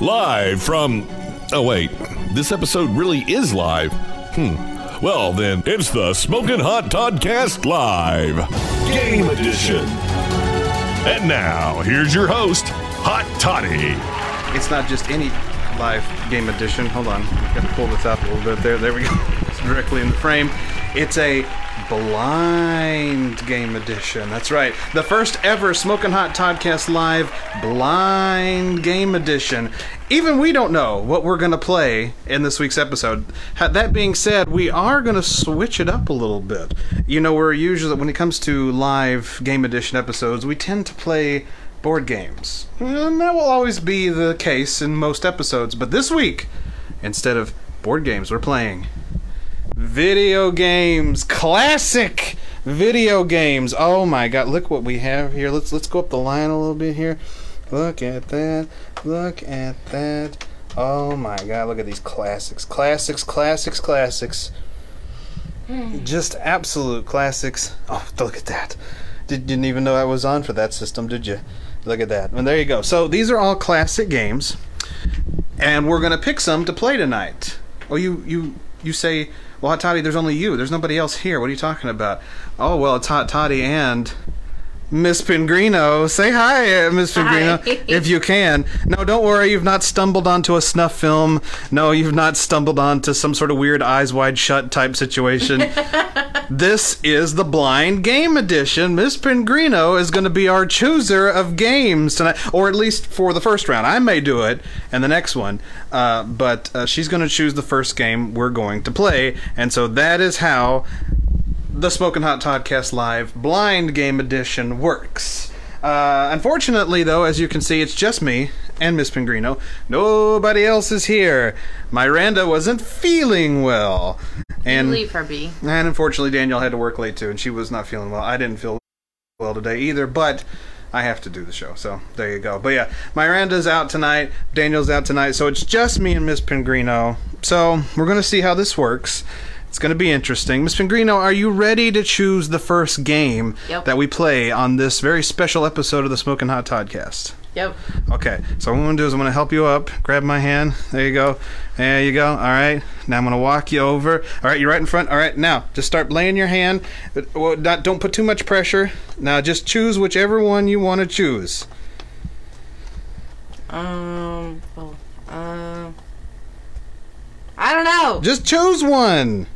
Live from. Oh, wait. This episode really is live. Hmm. Well, then, it's the Smoking Hot Toddcast Live Game Edition. And now, here's your host, Hot Toddy. It's not just any live game edition. Hold on. Got to pull this out a little bit there. There we go. It's directly in the frame. It's a blind game edition. That's right. The first ever Smoking Hot Toddcast Live blind game edition. Even we don't know what we're going to play in this week's episode. That being said, we are going to switch it up a little bit. You know, we're usually, when it comes to live game edition episodes, we tend to play board games. And that will always be the case in most episodes. But this week, instead of board games, we're playing video games. Classic video games. Oh my god, look what we have here. Let's let's go up the line a little bit here. Look at that. Look at that. Oh my god, look at these classics. Classics, classics, classics. Hmm. Just absolute classics. Oh, look at that. Did, didn't even know I was on for that system, did you? Look at that. And there you go. So these are all classic games, and we're gonna pick some to play tonight. Oh, you you you say, well, Hot Toddy, there's only you. There's nobody else here. What are you talking about? Oh, well, it's Hot Toddy and Miss Pengrino. Say hi, uh, Miss Pengrino, if you can. No, don't worry. You've not stumbled onto a snuff film. No, you've not stumbled onto some sort of weird eyes wide shut type situation. this is the blind game edition. Miss Pengrino is going to be our chooser of games tonight, or at least for the first round. I may do it and the next one, uh, but uh, she's going to choose the first game we're going to play, and so that is how the Smoking Hot Toddcast Live Blind Game Edition works. Uh, unfortunately, though, as you can see, it's just me and Miss Pengrino. Nobody else is here. Miranda wasn't feeling well, and Leave her be. and unfortunately, Danielle had to work late too, and she was not feeling well. I didn't feel well today either, but I have to do the show, so there you go. But yeah, Miranda's out tonight, Daniel's out tonight, so it's just me and Miss Pengrino. So we're gonna see how this works. It's gonna be interesting. Miss Pengrino, are you ready to choose the first game Yep. that we play on this very special episode of the Smoking Hot Toddcast? Yep. Okay, so what I'm gonna do is I'm gonna help you up. Grab my hand. There you go. There you go. All right. Now I'm gonna walk you over. All right, you're right in front. All right. Now just start laying your hand. Uh, well, Not, don't put too much pressure. Now just choose whichever one you want to choose. Um. Well. Um. I don't know. Just choose one.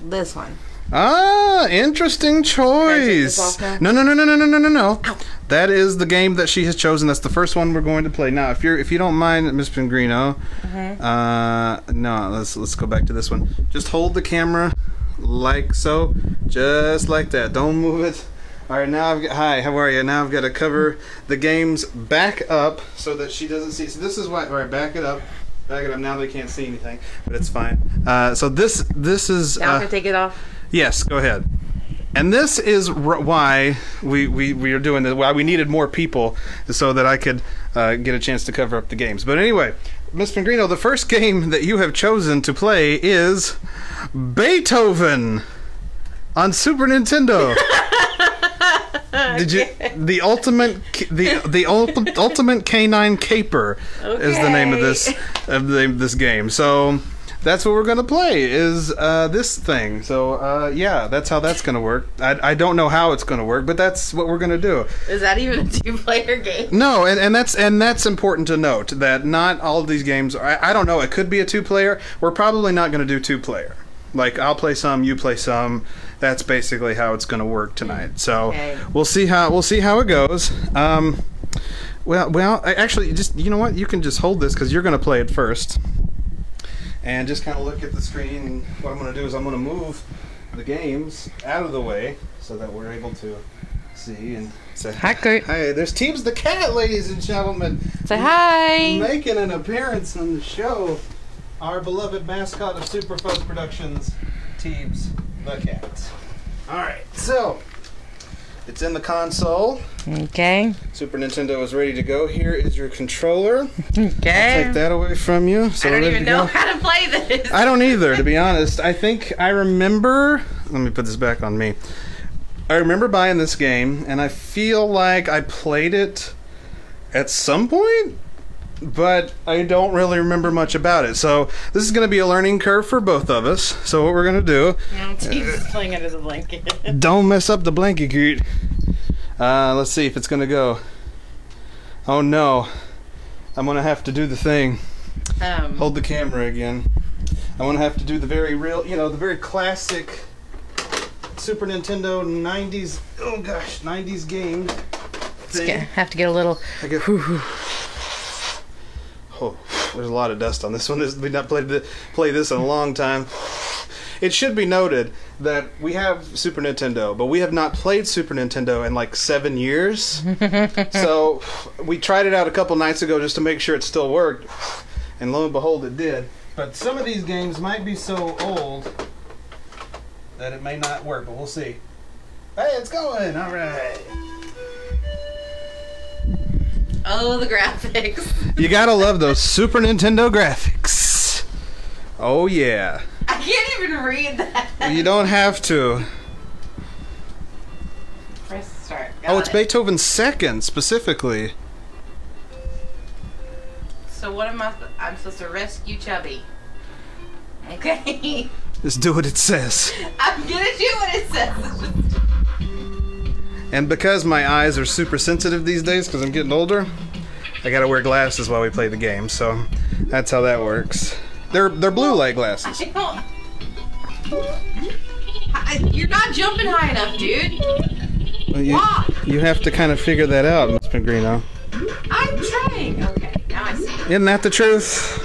This one. Ah, interesting choice. this off now? No, no, no, no, no, no, no, no, no. That is the game that she has chosen. That's the first one we're going to play. Now, if you're if you don't mind, Miss Pengrino, uh, no, let's let's go back to this one. Just hold the camera like so, just like that. Don't move it. All right, now I've got. Hi, how are you? Now I've got to cover the games back up so that she doesn't see. So this is why. All right, back it up. Back it up. Now they can't see anything, but it's fine. Uh, so this this is. Now I uh, can take it off. Yes, go ahead. And this is r- why we, we, we are doing this, why we needed more people so that I could uh, get a chance to cover up the games. But anyway, Miss Pengrino, the first game that you have chosen to play is Beethoven on Super Nintendo. Did you the ultimate the the ult- ultimate canine caper is the name of this of the this game. So that's what we're gonna play is uh, this thing. So uh, yeah, that's how that's gonna work. I, I don't know how it's gonna work, but that's what we're gonna do. Is that even a two-player game? No, and, and that's and that's important to note that not all of these games. Are, I, I don't know. It could be a two player. We're probably not going to do two player. Like I'll play some, you play some. That's basically how it's going to work tonight. So Okay. we'll see how we'll see how it goes. Um, well, well, I- actually, just you know what, you can just hold this because you're going to play it first, and just kind of look at the screen. What I'm going to do is I'm going to move the games out of the way so that we're able to see and say Hi, Kurt. Hi, there's Teebs the cat, ladies and gentlemen. Say hi. Making an appearance on the show. Our beloved mascot of Superfuzz Productions, Teebs the cat. Alright, so it's in the console. Okay. Super Nintendo is ready to go. Here is your controller. Okay. Take that away from you. So I don't even know go. how to play this. I don't either, to be honest. I think I remember. Let me put this back on me. I remember buying this game, and I feel like I played it at some point, but I don't really remember much about it. So this is going to be a learning curve for both of us. So what we're going to do Jesus playing under the blanket. Don't mess up the blanket, Coot. Uh, let's see if it's gonna go. Oh no. I'm gonna have to do the thing. Um, Hold the camera again. I'm gonna have to do the very real, you know, the very classic Super Nintendo 90s, oh gosh, 90s game thing. have to get a little. I get, oh, there's a lot of dust on this one. This, we've not played played this in a long time. It should be noted that we have Super Nintendo, but we have not played Super Nintendo in like seven years. so we tried it out a couple nights ago just to make sure it still worked, and lo and behold, it did. But some of these games might be so old that it may not work, but we'll see. Hey, it's going! All right. Oh, the graphics. You gotta love those Super Nintendo graphics. Oh yeah. I can't even read that. You don't have to. Press start. Oh, it's it. Beethoven's second specifically. So what am I? I'm supposed to rescue Chubby. Okay. Just do what it says. I'm gonna do what it says. And because my eyes are super sensitive these days because I'm getting older, I gotta wear glasses while we play the game. So that's how that works. They're they're blue light glasses. You're not jumping high enough, dude. Well, you, Walk. you have to kind of figure that out, Miss Pellegrino. I'm trying. Okay, now I see. Isn't that the truth?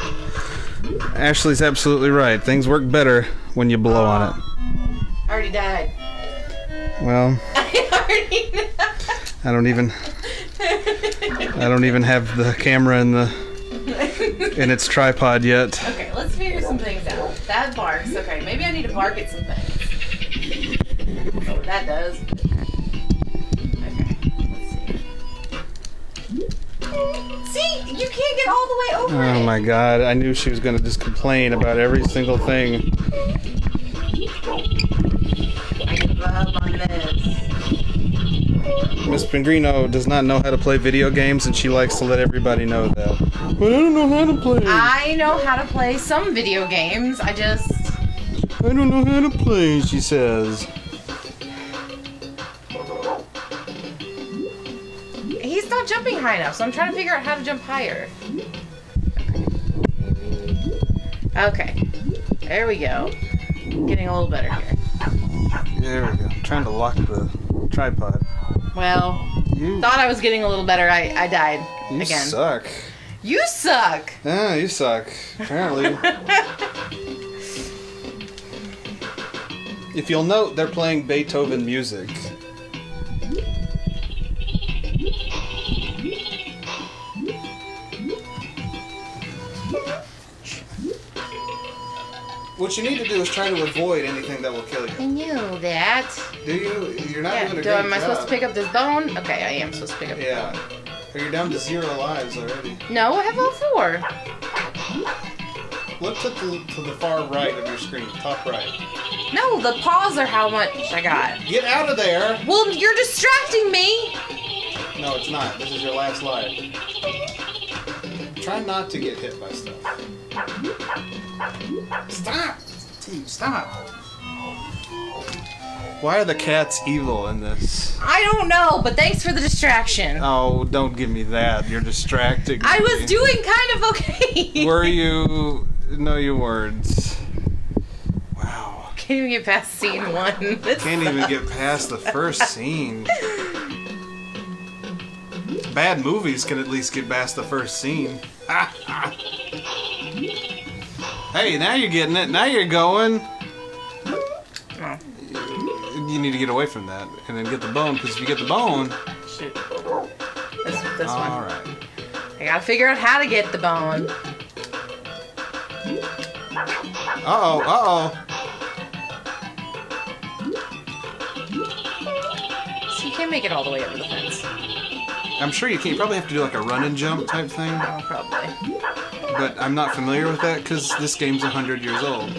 Ashley's absolutely right. Things work better when you blow on it. I already died. Well, I. I don't even I don't even have the camera in the in its tripod yet. Okay, let's figure some things out. That barks. Okay, maybe I need to bark at some things. Oh, that does. Okay, see. See, you can't get all the way over Oh it. my god, I knew she was going to just complain about every single thing. I give up on this. Miss Pengrino does not know how to play video games and she likes to let everybody know that. But I don't know how to play. I know how to play some video games. I just. I don't know how to play, she says. He's not jumping high enough, so I'm trying to figure out how to jump higher. Okay. There we go. Getting a little better here. There we go. I'm trying to lock the tripod. Well, You, thought I was getting a little better. I, I died you again. suck. You suck. Yeah, you suck. Apparently. if you'll note, they're playing Beethoven music. What you need to do is try to avoid anything that will kill you. I knew that. Do you? You're not Yeah. doing a Do, great am I job. supposed to pick up this bone? Okay, I am supposed to pick up. Yeah. Or you're down to zero lives already. No, I have all four. Look to the, to the far right of your screen, top right. No, the paws are how much I got. Get out of there! Well, you're distracting me. No, it's not. This is your last life. Try not to get hit by stuff. Stop! Steve, stop! Why are the cats evil in this? I don't know, but thanks for the distraction. Oh, don't give me that. You're distracting. I was doing kind of okay. Were you? No, you weren't. Wow. Can't even get past scene one. This Can't even get past the first scene. Bad movies can at least get past the first scene. hey, now you're getting it. Now you're going. Oh, You need to get away from that and then get the bone, because if you get the bone. shoot. This, this one. Alright. I gotta figure out how to get the bone. Uh oh, uh oh. So you can't make it all the way over the fence. I'm sure you can. You probably have to do like a run and jump type thing, Oh, probably. but I'm not familiar with that because this game's 100 years old.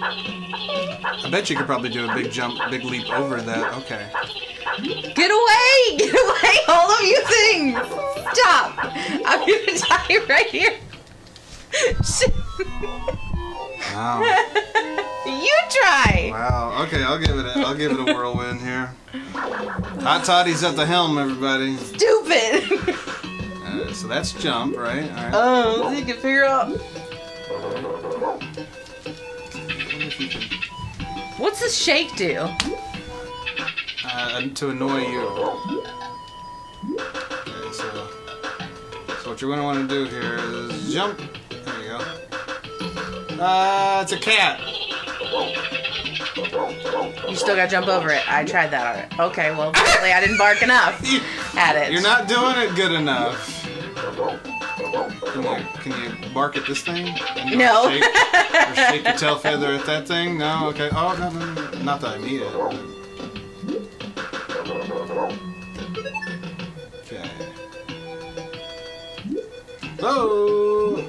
I bet you could probably do a big jump, big leap over that. Okay. Get away! Get away! All of you things! Stop! I'm gonna die right here. Shit. Wow. you try. Wow. Okay, I'll give it. A, I'll give it a whirlwind here. Hot Toddy's at the helm, everybody. Stupid. Uh, so that's jump, right? All right. Oh, you can figure out. Wonder if you can- What's this shake do? uh, to annoy you. Okay, so, so what you're gonna want to do here is jump. There you go. Uh, it's a cat. You still gotta jump over it. I tried that already. Okay, well, apparently I didn't bark enough at it. You're not doing it good enough. Can you, can you bark at this thing? And you No. Shake, your tail feather at that thing? No? Okay. Oh, no, no, no. Not that I need it. but- Okay. Oh!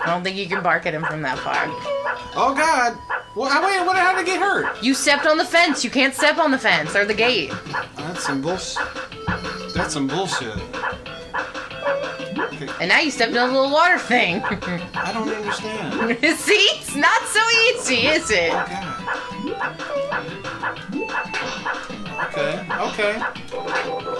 I don't think you can bark at him from that far. Oh, God! Well, how, wait, what, how did I get hurt? You stepped on the fence. You can't step on the fence or the gate. That's some bullshit. That's some bullshit. Okay, And now you stepped on a little water thing. I don't understand. See? It's not so easy, is it? Okay. Okay.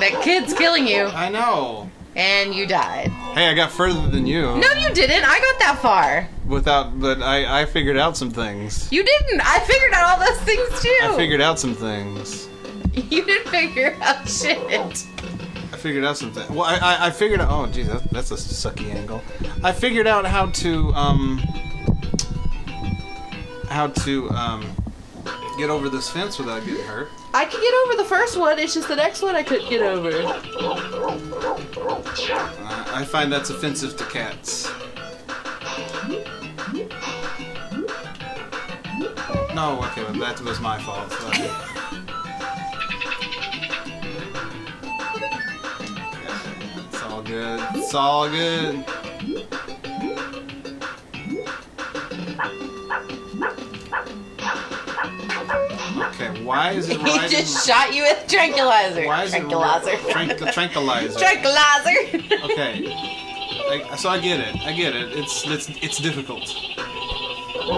That kid's killing you, I know. and you died. Hey, I got further than you. No, you didn't. I got that far. Without, but I, I figured out some things. You didn't. I figured out all those things too. I figured out some things. You didn't figure out shit. Figured out something. Well, I, I, I figured out. Oh, geez, that, that's a sucky angle. I figured out how to um how to um get over this fence without getting hurt. I could get over the first one. It's just the next one I couldn't get over. Uh, I find that's offensive to cats. No, okay, well, that was my fault. so good. It's all good. Okay, why is it He just shot you with tranquilizer. why is tranquilizer. it tranquil- tranquilizer? tranquilizer. Okay. I, so I get it. I get it. It's it's it's difficult.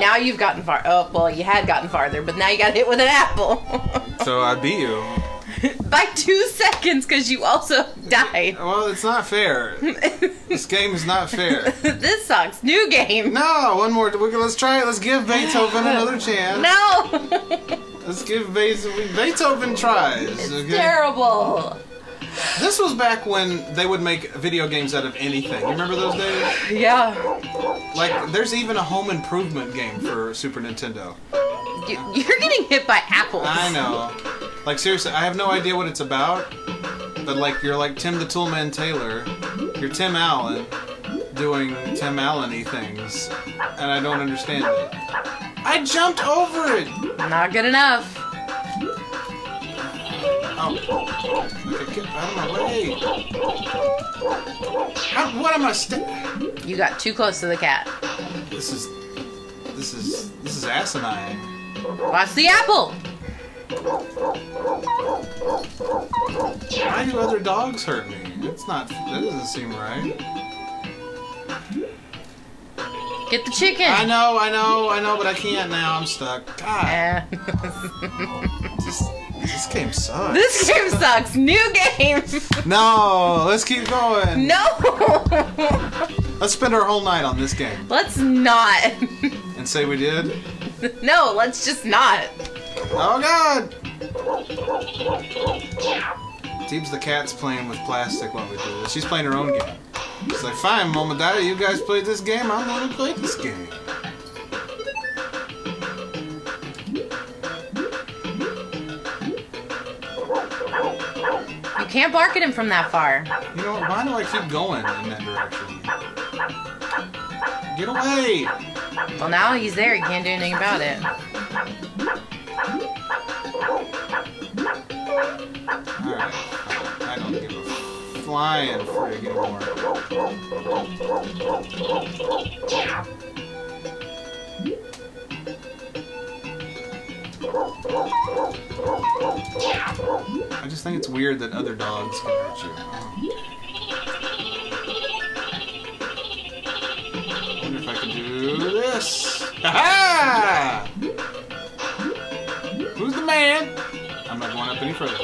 now you've gotten far. Oh, well, you had gotten farther, but now you got hit with an apple. So I beat you. By two seconds, because you also died. Well, it's not fair. This game is not fair. this sucks. New game. No, one more. Let's try it. Let's give Beethoven another chance. No. Let's give Beethoven. Beethoven tries. Okay. Terrible. This was back when they would make video games out of anything. You remember those days? Yeah. Like, there's even a home improvement game for Super Nintendo. You, you're getting hit by apples. I know. Like seriously, I have no idea what it's about. But like you're like Tim the Toolman Taylor. You're Tim Allen doing Tim Allen-y things. And I don't understand it. I jumped over it! Not good enough. Okay, get out of my way. How, what am I You got too close to the cat. This is this is this is asinine. Watch the apple. Why do other dogs hurt me? It's not that doesn't seem right. Get the chicken. I know, I know, I know, but I can't now. I'm stuck. God, Eh. this, this game sucks. this game sucks. New game. No, let's keep going. no. Let's spend our whole night on this game let's not. and say we did. no, let's just not. Oh God! Seems the cat's playing with plastic while we do this. She's playing her own game. She's like, fine, mom and daddy, you guys play this game, I'm gonna play this game. You can't bark at him from that far. You know what? Why do I keep going in that direction? Get away! Well, now he's there. He can't do anything about it. Alright. I don't give a flying frig anymore. I just think it's weird that other dogs can hurt you. I wonder if I can do this. Ha Who's the man? I'm not going up any further.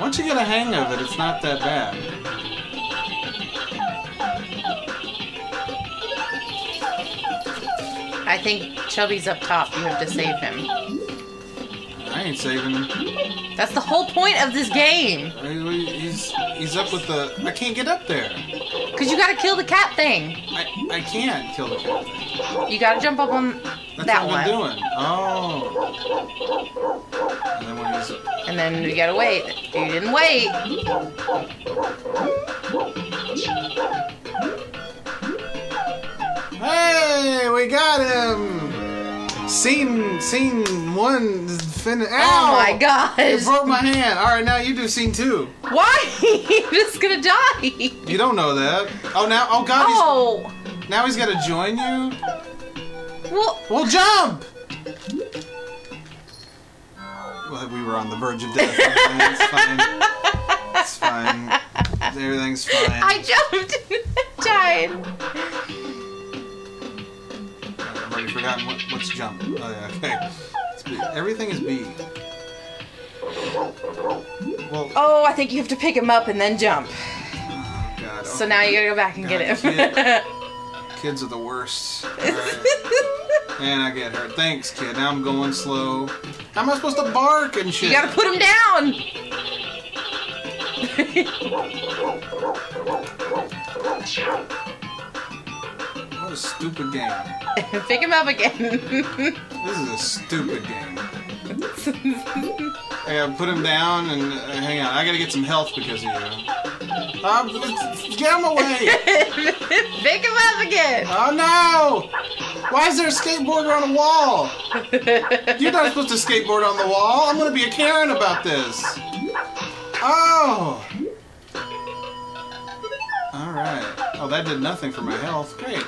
Once you get a hang of it, it's not that bad. I think Chubby's up top. You have to save him. I ain't saving him. That's the whole point of this game. He's he's up with the. I can't get up there. Cause you gotta kill the cat thing. I, I can't kill the cat thing. You gotta jump up on That's that what one. I'm doing. Oh. And then when he's And then you gotta wait. You didn't wait. Hey, we got him. Scene scene one is finished. Oh my gosh. broke my hand. All right, now you do scene two. Why? Just gonna die. You don't know that. Oh now. Oh God. Oh. He's, now he's to join you. Well, Well, jump. Well, we were on the verge of death. it's fine. It's fine. Everything's fine. I jumped and died. Already forgotten what, what's jump. Oh yeah, okay. It's B. Everything is B. Well, Oh, I think you have to pick him up and then jump. oh God. So okay. now you gotta go back and get him. Kids are the worst. Alright. And I get hurt. Thanks, kid. Now I'm going slow. How am I supposed to bark and shit? you gotta put him down. What a stupid game. pick him up again. This is a stupid game. I gotta put him down and uh, hang on. I gotta get some health because of you. Um, get him away! pick him up again. Oh no! Why is there a skateboarder on the wall? You're not supposed to skateboard on the wall. I'm gonna be a Karen about this. Oh! Alright. Oh, that did nothing for my health. Great.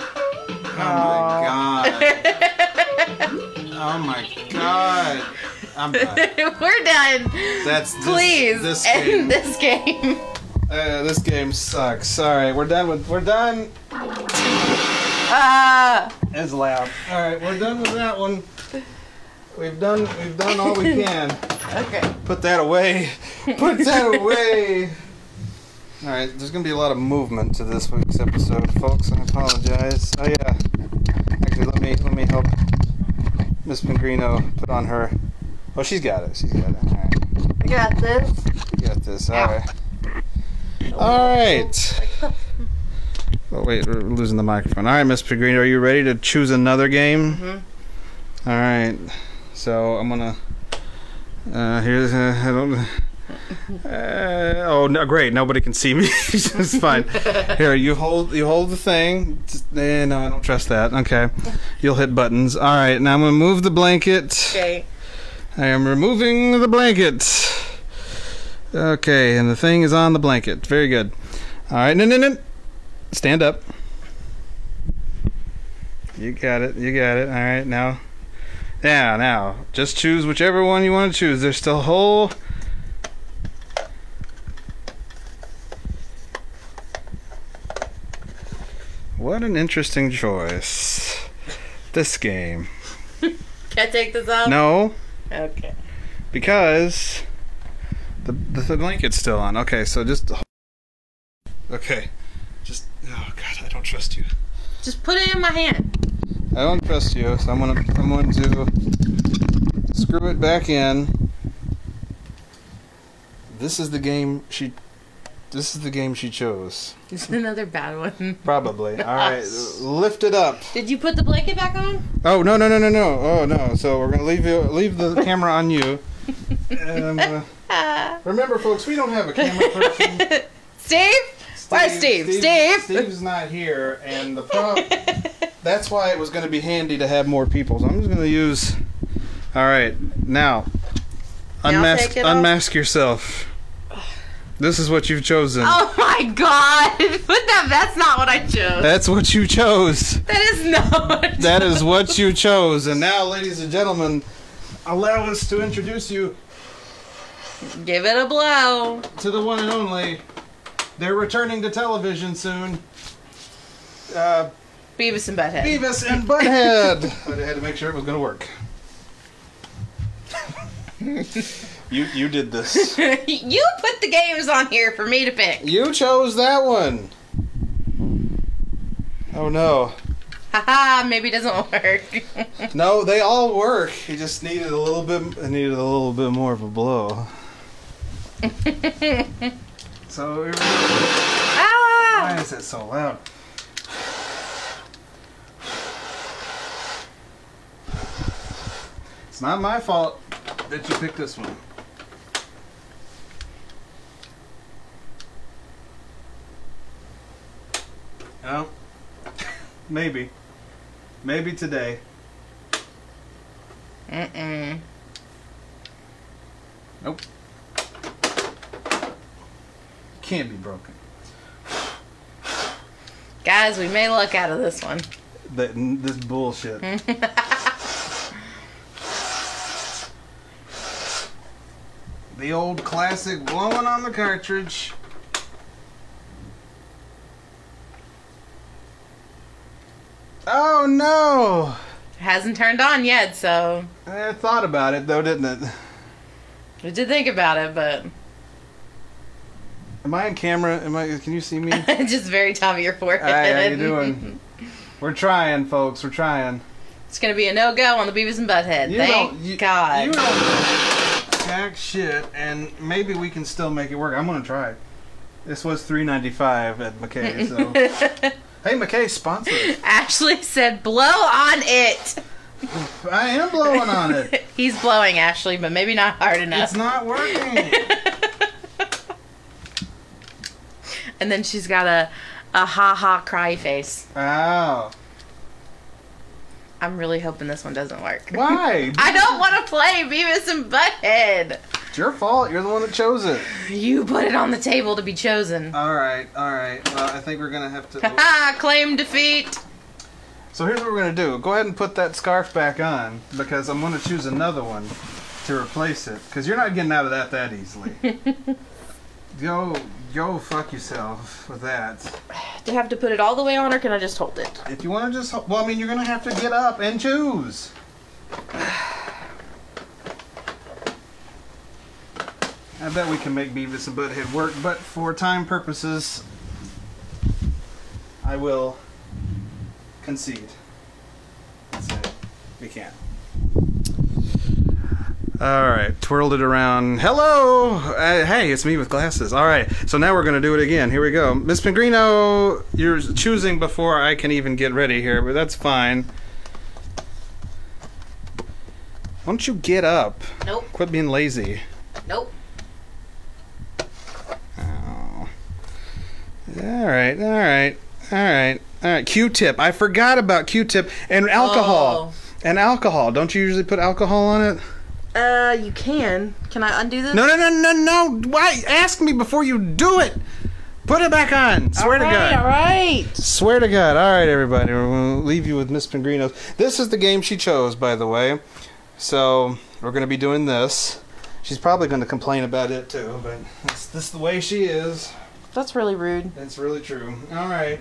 Oh my god. Oh my god. I'm done. We're done. That's this, Please this game. end this game. Uh, this game sucks. Alright, we're done with we're done. Ah. It's loud. All right, we're done with that one. We've done we've done all we can. okay. Put that away. Put that away. All right, there's gonna be a lot of movement to this week's episode, folks. I apologize. Oh yeah. Actually, let me let me help Miss Pengrino put on her. Oh, she's got it. She's got it. All right, I got this. you got this. All right. All right. Oh wait, we're losing the microphone. All right, Miss Pengrino, are you ready to choose another game? Mm-hmm. All right. So I'm gonna. Uh, here's. Uh, I don't. Uh, oh no! Great, nobody can see me. it's fine. Here, you hold. You hold the thing. Just, eh, no, I don't trust that. Okay, you'll hit buttons. All right. Now I'm gonna move the blanket. Okay. I am removing the blanket. Okay, and the thing is on the blanket. Very good. All right. No, no, no. Stand up. You got it. You got it. All right. Now. Yeah, now. Just choose whichever one you want to choose. There's still a whole. What an interesting choice. This game. Can I take this off? No, Okay. because the, the the blanket's still on. Okay, so just okay, just oh god, I don't trust you. Just put it in my hand. I don't trust you, so I'm gonna I'm going to screw it back in. This is the game she. This is the game she chose. This is another bad one. Probably. All right, lift it up. Did you put the blanket back on? Oh no no no no no! Oh no! So we're gonna leave you leave the camera on you. And I'm gonna, Ah. remember, folks, we don't have a camera person. Steve? Where's Steve? Steve? Steve's not here, and the problem. that's why it was going to be handy to have more people. So I'm just going to use. All right, now, unmask off. unmask yourself. This is what you've chosen. Oh my god! But that, that's not what I chose. That's what you chose. That is not what That is what you chose. And now, ladies and gentlemen, allow us to introduce you Give it a blow. to the one and only. They're returning to television soon. Uh, Beavis and Butthead. Beavis and Butthead. But I had to make sure it was going to work. You you did this. you put the games on here for me to pick. You chose that one. Oh no. Haha, maybe it doesn't work. No, they all work. He just needed a little bit. It needed a little bit more of a blow. so here we go. Why ah! is it so loud? It's not my fault that you picked this one. No. Maybe. Maybe today. Mm-mm. Nope. Can't be broken. Guys, we may luck out of this one. That this bullshit. the old classic blowing on the cartridge. Oh no! Hasn't turned on yet, so I thought about it though, didn't it? we did think about it, but Am I on camera? Am I? Can you see me? just very top of your forehead. Hi, how you doing? We're trying, folks. We're trying. It's gonna be a no go on the Beavis and Butthead. You Thank you- God. You don't jack shit, and maybe we can still make it work. I'm gonna try. This was three ninety five at McKay. So hey, McKay, sponsor. us. Ashley said, "Blow on it." I am blowing on it. He's blowing Ashley, but maybe not hard enough. It's not working. and then she's got a a ha ha cry face. Ow. I'm really hoping this one doesn't work. Why? I don't want to play Beavis and Butthead. It's your fault. You're the one that chose it. You put it on the table to be chosen. All right, all right. Well, I think we're gonna have to. Haha, claim defeat. So here's what we're gonna do. Go ahead and put that scarf back on because I'm gonna choose another one to replace it. Because you're not getting out of that that easily. yo, yo, fuck yourself with that. Do I have to put it all the way on, or can I just hold it? If you want to just, well, I mean, you're gonna have to get up and choose. I bet we can make Beavis and Butthead work, but for time purposes, I will concede. Say we can't. All right, twirled it around. Hello, uh, hey, it's me with glasses. All right, so now we're gonna do it again. Here we go, Miss Pengrino. You're choosing before I can even get ready here, but that's fine. Why don't you get up? Nope. Quit being lazy. Nope. All right, all right, all right, all right. Q-tip. I forgot about Q-tip and alcohol. And alcohol. Don't you usually put alcohol on it? Uh, you can. Can I undo this? No, no, no, no, no. Why? Ask me before you do it. Put it back on. Swear to God. All right. Swear to God. All right, everybody. We're going to leave you with Miss Pengrino. This is the game she chose, by the way. So we're going to be doing this. She's probably going to complain about it too, but it's this is the way she is. That's really rude. That's really true. All right.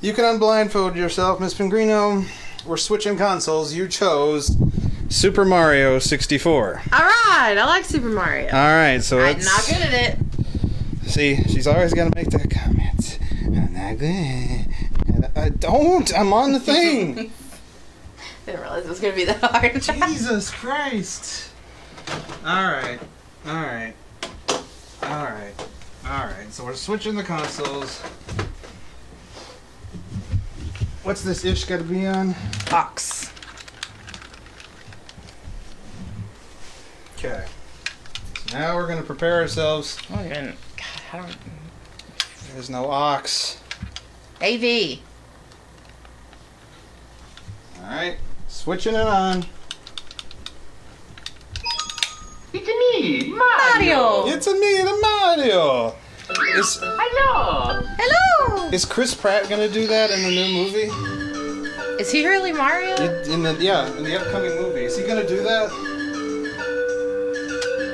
You can unblindfold yourself, Miss Pengrino. We're switching consoles. You chose Super Mario 64. All right. I like Super Mario. All right, so I'm not good at it. See, she's always got to make that comment. I'm not good. I don't. I'm on the thing. I Didn't realize it was gonna be that hard. Jesus Christ. All right. All right. All right. All right. So we're switching the consoles. What's this ish got to be on? Box. Okay. Now we're gonna prepare ourselves. Oh, don't. God, I don't. There's no ox. AV. All right. Switching it on. It's me. me, Mario. Mario. It's a me and a Mario. Is Hello. Hello. is Chris Pratt gonna do that in the new movie? Is he really Mario? In the yeah, in the upcoming movie, is he gonna do that?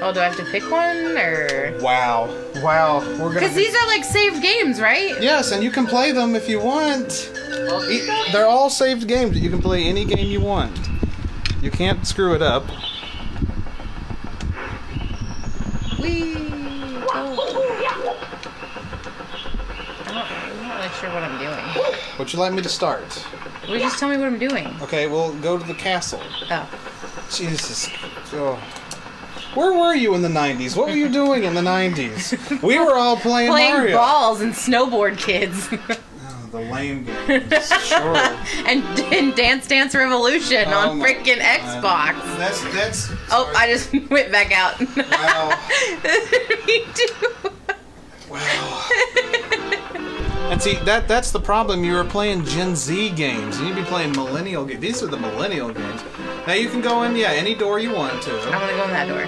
Oh, do I have to pick one or? Wow, wow, we're gonna. Because be- these are like saved games, right? Yes, and you can play them if you want. E- They're all saved games. You can play any game you want. You can't screw it up. We. I'm not, I'm not really sure what I'm doing. Would you like me to start? Will you just tell me what I'm doing? Okay, we'll go to the castle. Oh. Jesus. Oh. Where were you in the 90s? What were you doing in the 90s? We were all playing, Playing Mario. balls and snowboard kids. The lame games. sure. and, and Dance Dance Revolution Oh on freaking. Xbox. That's that's. Oh, sorry. I just went back out. Wow. Me too. Wow. And see that that's the problem. You were playing Gen Z games. You need to be playing millennial games. These are the millennial games. Now you can go in, yeah, any door you want to. I'm gonna go in that door.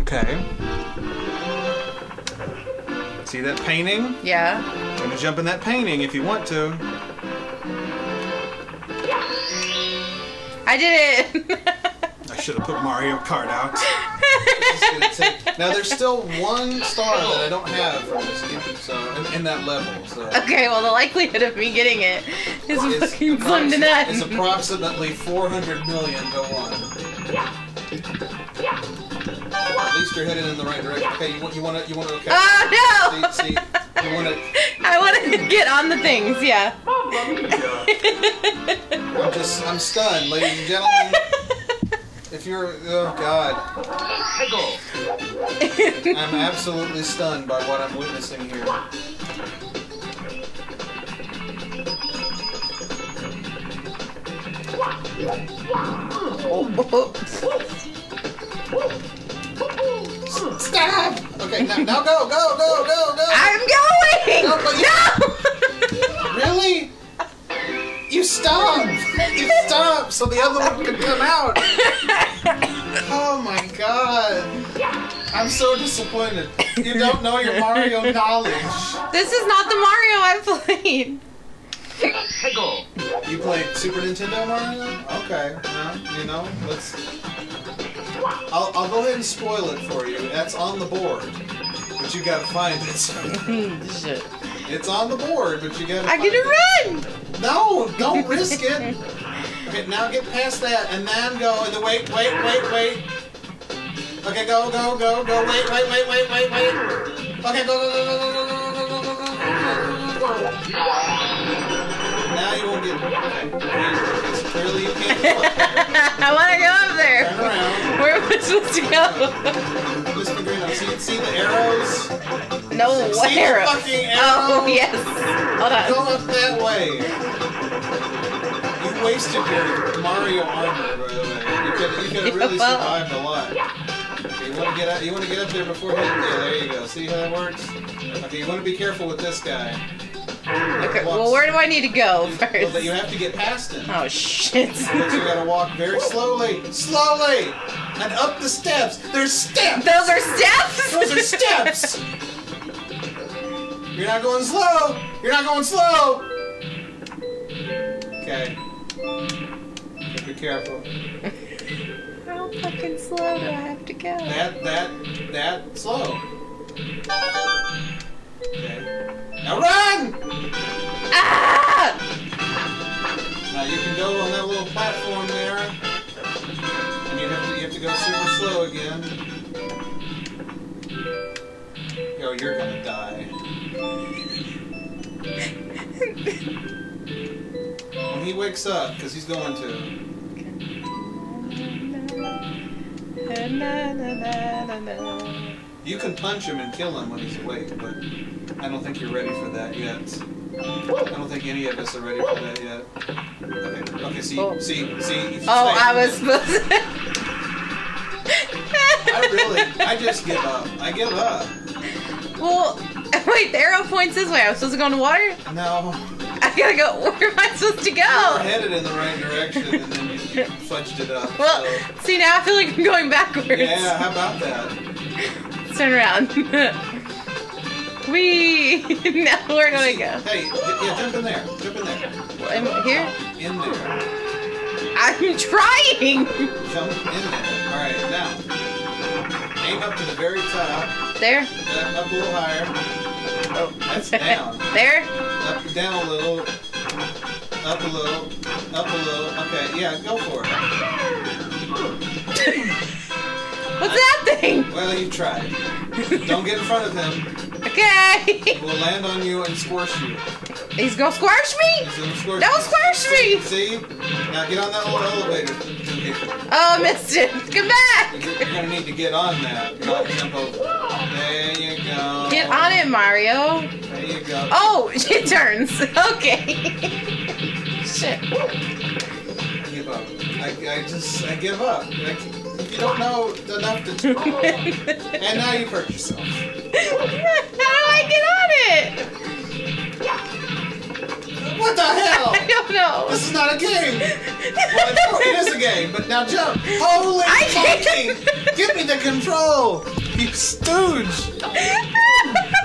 Okay. See that painting? Yeah. You're gonna jump in that painting if you want to. I did it. I should have put Mario Kart out. Take- Now there's still one star that I don't have from this game, so in, in that level. So okay, well the likelihood of me getting it is it's, fucking slim to none. it's approximately 400 million to one. At least you're headed in the right direction. Okay, you want you want to you want to okay. Oh no! See, see, you want to. I want to get on the things. Yeah. I'm just I'm stunned, ladies and gentlemen. If you're oh god, I'm absolutely stunned by what I'm witnessing here. Stop! Okay, now, now go, go, go, go, go! I'm going. No, No. Really? You stop! You stop so the other one can come out! Oh my god! I'm so disappointed. You don't know your Mario knowledge. This is not the Mario I played. Pickle. You played Super Nintendo Mario? Okay, well, you know, let's. I'll, I'll go ahead and spoil it for you. That's on the board. But you gotta find it. Shit. It's on the board, but you gotta I find get it. to run. No, don't risk it. Okay, now get past that and then go and then wait, wait, wait, wait. Okay, go, go, go, go, wait, wait, wait, wait, wait, wait. Okay, go, go, go, go, go, go, go, go, go, go, go, go, go. Now you won't get. Okay, clearly you can't go up there. I want to go up there. Turn around. Where am I supposed to go? Green, see, see the arrows? No, what See the arrow? fucking Oh yes. Hold Go up that way. You wasted your Mario armor, by the way. You could you could have really survived a lot. Okay, you want to get up, you want to get up there before he. Yeah, there you go. See how that works? Okay, you want to be careful with this guy. Okay. Well, where do I need to go Well, first? you have to get past him. Oh shit. But you gotta walk very slowly, slowly, and up the steps. There's steps. Those are steps. Those are steps. You're not going slow. You're not going slow. Okay. Okay, Be careful. How fucking slow do I have to go? That, that, that, slow. Okay. Now run! Ah! Now you can go on that little platform there. And you have to, you have to go super slow again. Yo, you're gonna die. when he wakes up, because he's going to. You can punch him and kill him when he's awake, but I don't think you're ready for that yet. I don't think any of us are ready for that yet. Okay, okay see, Oh. see, see. Oh, I was supposed to. I really, I just give up. I give up. well, wait, the arrow points this way. I was supposed to go in the water? No, I gotta go. Where am I supposed to go? you're go? headed in the right direction, and then you, fudged it up. Well, so- see now I feel like I'm going backwards. yeah, how about that? Let's turn around. we now where do I go? Hey, yeah, jump in there. Jump in there. I'm here. In there. I'm trying. Jump in there. All right, now. Aim up to the very top. There. Up, up a little higher. Oh. That's down. there. Up, down a little. Up a little. Up a little. Okay, yeah, go for it. What's that thing? Well, you tried. Don't get in front of him. Okay. We'll land on you and squash you. He's gonna squash me. He's gonna squish Don't you. squish me. See? Now get on that old elevator. Oh, I missed it. Come back. You're, you're gonna need to get on that, not jump over. There you go. Get on it, Mario. There you go. Oh, it turns. Okay. Shit. I give up. I, I just, I give up. I, you don't know enough to. do it. and now you've hurt yourself. How do I get on it? What the hell? I don't know. This is not a game. Well, it is a game, but now jump. Holy I monkey! can't. Give me the control. You stooge.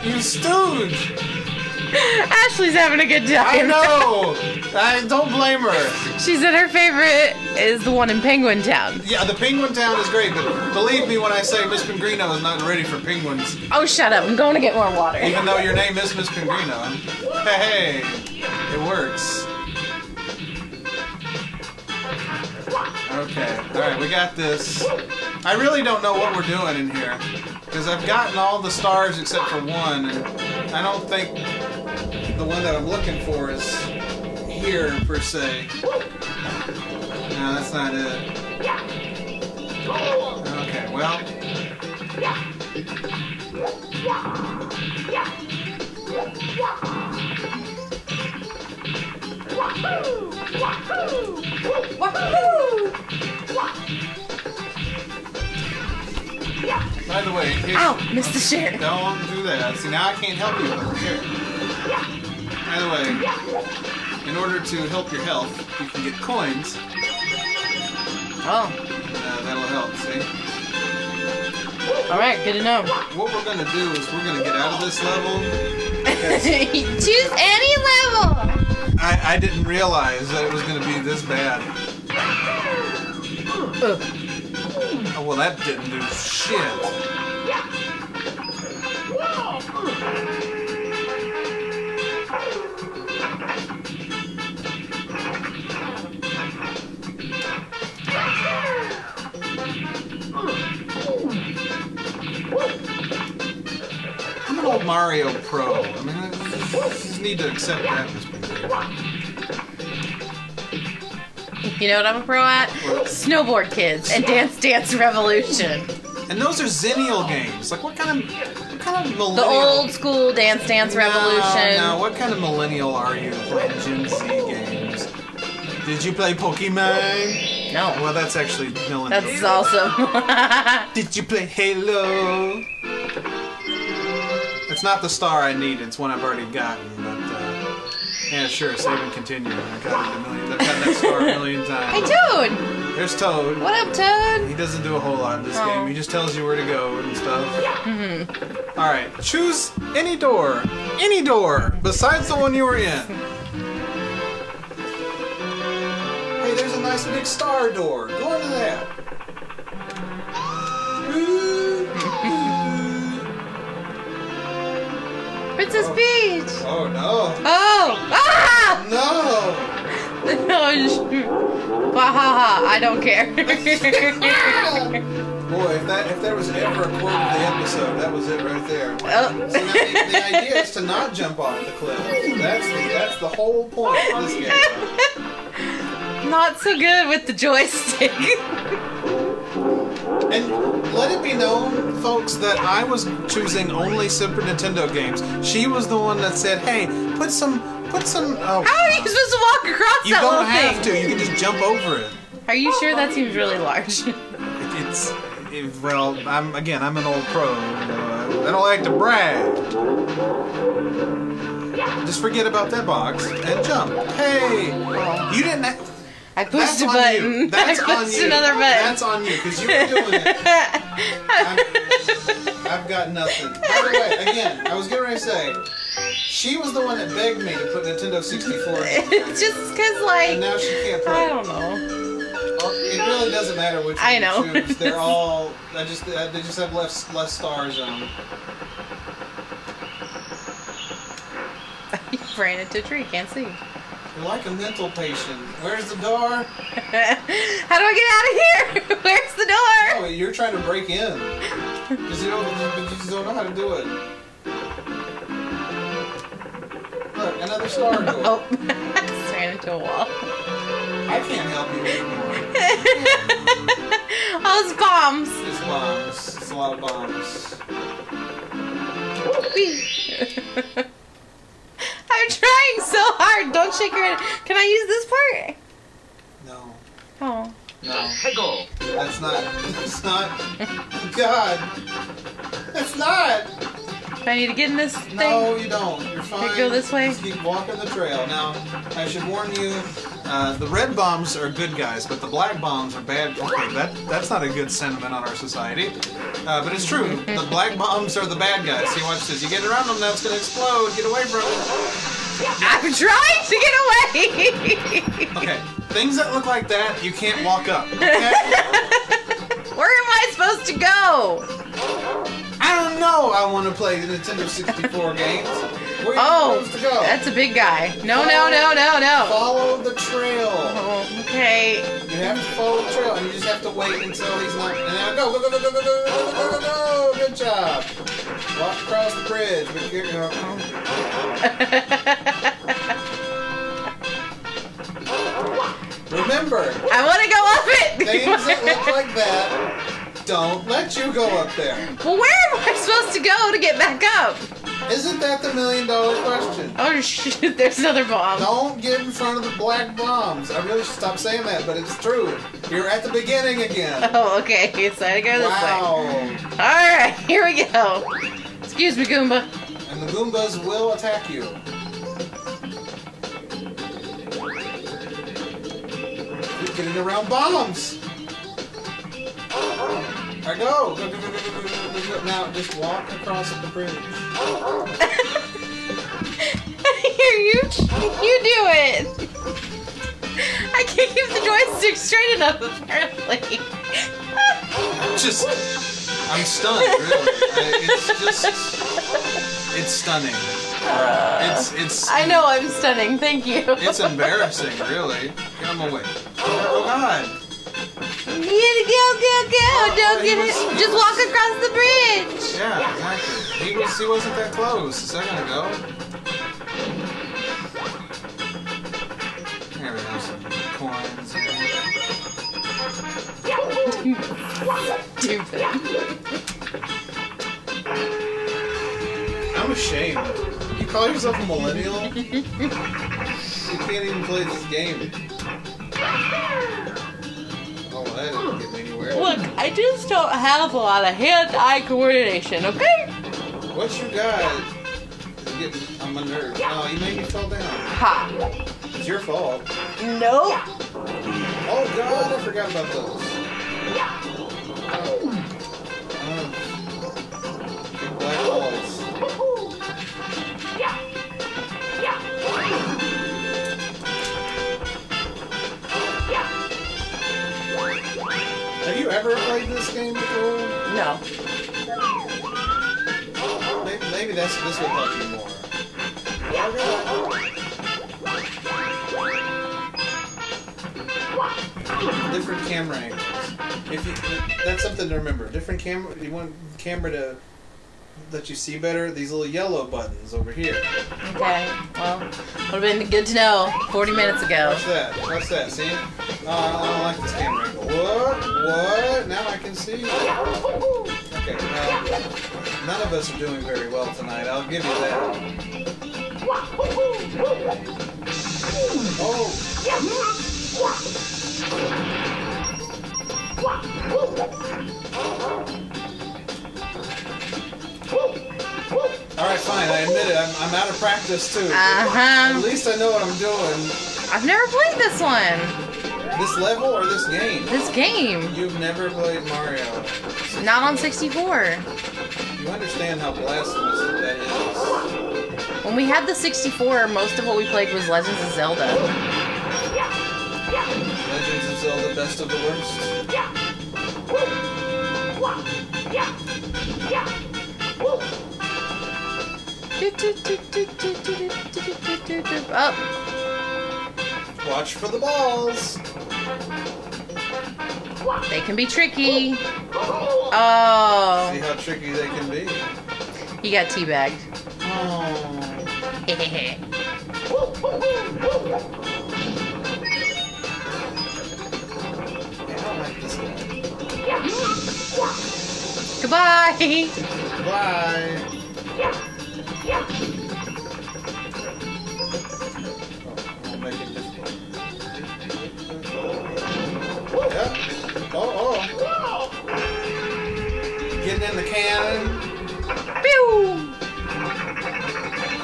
You stooge. Ashley's having a good time. I know. I don't blame her. She said her favorite is the one in Penguin Town. Yeah, the penguin town is great, but believe me when I say Miss Pengrino is not ready for penguins. Oh, shut up. I'm going to get more water. Even though your name is Miss Pengrino. Hey, it works. Okay, alright, we got this. I really don't know what we're doing in here. Because I've gotten all the stars except for one, and I don't think the one that I'm looking for is here, per se. No, that's not it. Okay, well. Wahoo! By the way, in case Ow, missed the share. Don't do that. See, now I can't help you with. By the way, in order to help your health, you can get coins. Oh, Uh, that'll help, see? all right. Good to know. What we're gonna do is we're gonna get out of this level. Choose any level. I, I didn't realize that it was gonna be this bad. Oh, well, that didn't do shit. I'm an old Mario pro. I mean, I just need to accept that. You know what I'm a pro at? Snowboard Kids and Dance Dance Revolution. And those are Zennial games. Like, what kind of, what kind of The old school Dance Dance Revolution. No, no, what kind of millennial are you playing Gen Z games? Did you play Pokemon? No. Well, that's actually millennial. That's awesome. Did you play Halo? It's not the star I need. It's one I've already gotten. But uh, yeah, sure. Save and continue. I've got it a million. I've got that star a million times. hey. Toad. There's Toad. What up, Toad? He doesn't do a whole lot in this Oh. game. He just tells you where to go and stuff. Mm-hmm. All right, choose any door, any door besides the one you were in. Nice big star door. Go into that. Princess Peach. Oh no! Oh. Ah! No! No. Wahaha. I don't care. Boy, if that if there was ever a quote of the episode, that was it right there. Oh. So now the, the idea is to not jump off the cliff. That's the that's the whole point of this game. Not so good with the joystick. And let it be known, folks, that I was choosing only Super Nintendo games. She was the one that said, "Hey, put some, put some." Oh, How are you supposed to walk across you that don't little have thing? to. You can just jump over it. Are you sure that seems really large? It- It's it, well, I'm again, I'm an old pro. Know, I don't like to brag. Just forget about that box and jump. Hey, you didn't. Ha- I pushed That's a on button. you. That's I on pushed you. another button. That's on you because you were doing it. I'm, I've got nothing. By the way, again, I was getting ready to say, she was the one that begged me to put Nintendo 64 in. just because, like, And now she can't play. I don't know. It really doesn't matter which I you know. choose. They're all. I just. uh, They just have less less stars on them. You ran into a tree. Can't see. You're like a mental patient. Where's the door? How do I get out of here? Where's the door? Oh, you're trying to break in. Because you don't, you just don't know how to do it. Look, another star door. Oh, I ran into a wall. I can't help you anymore. Oh, it's bombs. It's bombs. It's a lot of bombs. I'm trying so hard. Don't shake your head. Can I use this part? No. Oh. No. That's not. That's not. God. That's not. Do I need to get in this thing? No, you don't. You're fine. go this way? Just keep walking the trail. Now, I should warn you, uh, the red bombs are good guys, but the black bombs are bad. Okay, that that's not a good sentiment on our society. Uh, but it's true. the black bombs are the bad guys. See, watch this. You get around them, now it's gonna explode. Get away from it. I'm trying to get away. Okay. Things that look like that, you can't walk up. Okay? Where am I supposed to go? I don't know. I want to play the Nintendo 64 games. Where are you Oh, supposed to go? that's a big guy. No, no, no, no, no. Follow the trail. Oh, okay. You have to follow the trail, and you just have to wait until he's not. And now go, go, go, go, go, go, go, go, go, go, go. Good job. Walk across the bridge. But you know. Remember, I want to go up it. things that look like that don't let you go up there. well, where am I supposed to go to get back up? Isn't that the million dollar question? Oh shit! There's another bomb. Don't get in front of the black bombs. I really should stop saying that, but it's true. You're at the beginning again. Oh, okay. So I go this way. Wow. All right, here we go. Excuse me, Goomba. And the Goombas will attack you. You're getting around bombs. Alright, go. Go, go, go, go, go, go, go, go. Now, just walk across the bridge. Here, you you do it. I can't keep the joystick straight enough, apparently. Just, I'm stunned, really. I, it's just, it's stunning. It's, it's, I know I'm stunning. Thank you. it's embarrassing, really. Come him away. Oh, God. Get it, go, go, go! Oh, Don't oh, get was- it. Just walk across the bridge. Yeah, exactly. He was he wasn't that close a second ago. There we go, some coins. Stupid. I'm ashamed. You call yourself a millennial? you can't even play this game. Oh, that didn't get anywhere. Look, I just don't have a lot of hand-eye coordination. Okay. What you got? is Getting on my nerves. Oh, you made me fall down. Ha. It's your fault. Nope. Oh God, I forgot about those. Yeah. Oh. Big black balls. Have you ever played this game before? No. Maybe, maybe that's this will help you more. Different camera angles. If you, that's something to remember. Different camera. You want camera to let you see better. These little yellow buttons over here. Okay. Well, would have been good to know 40 minutes ago. What's that? What's that? See? Oh, I don't like this camera. What? What? Now I can see. Okay. Well, none of us are doing very well tonight. I'll give you that. Oh. All right, fine. I admit it. I'm, I'm out of practice too. Uh-huh. At least I know what I'm doing. I've never played this one. This level or this game? This game, You've never played Mario. not on 64. You understand how blasphemous that is. When we had the 64, most of what we played was Legends of Zelda. Legends of Zelda, best of the worst. Oh, Watch for the balls. they can be tricky. Oh. oh. See Oh, how tricky they can be. he got teabagged. Oh. I don't like this guy. Goodbye. Bye. Getting in the cannon. Pew.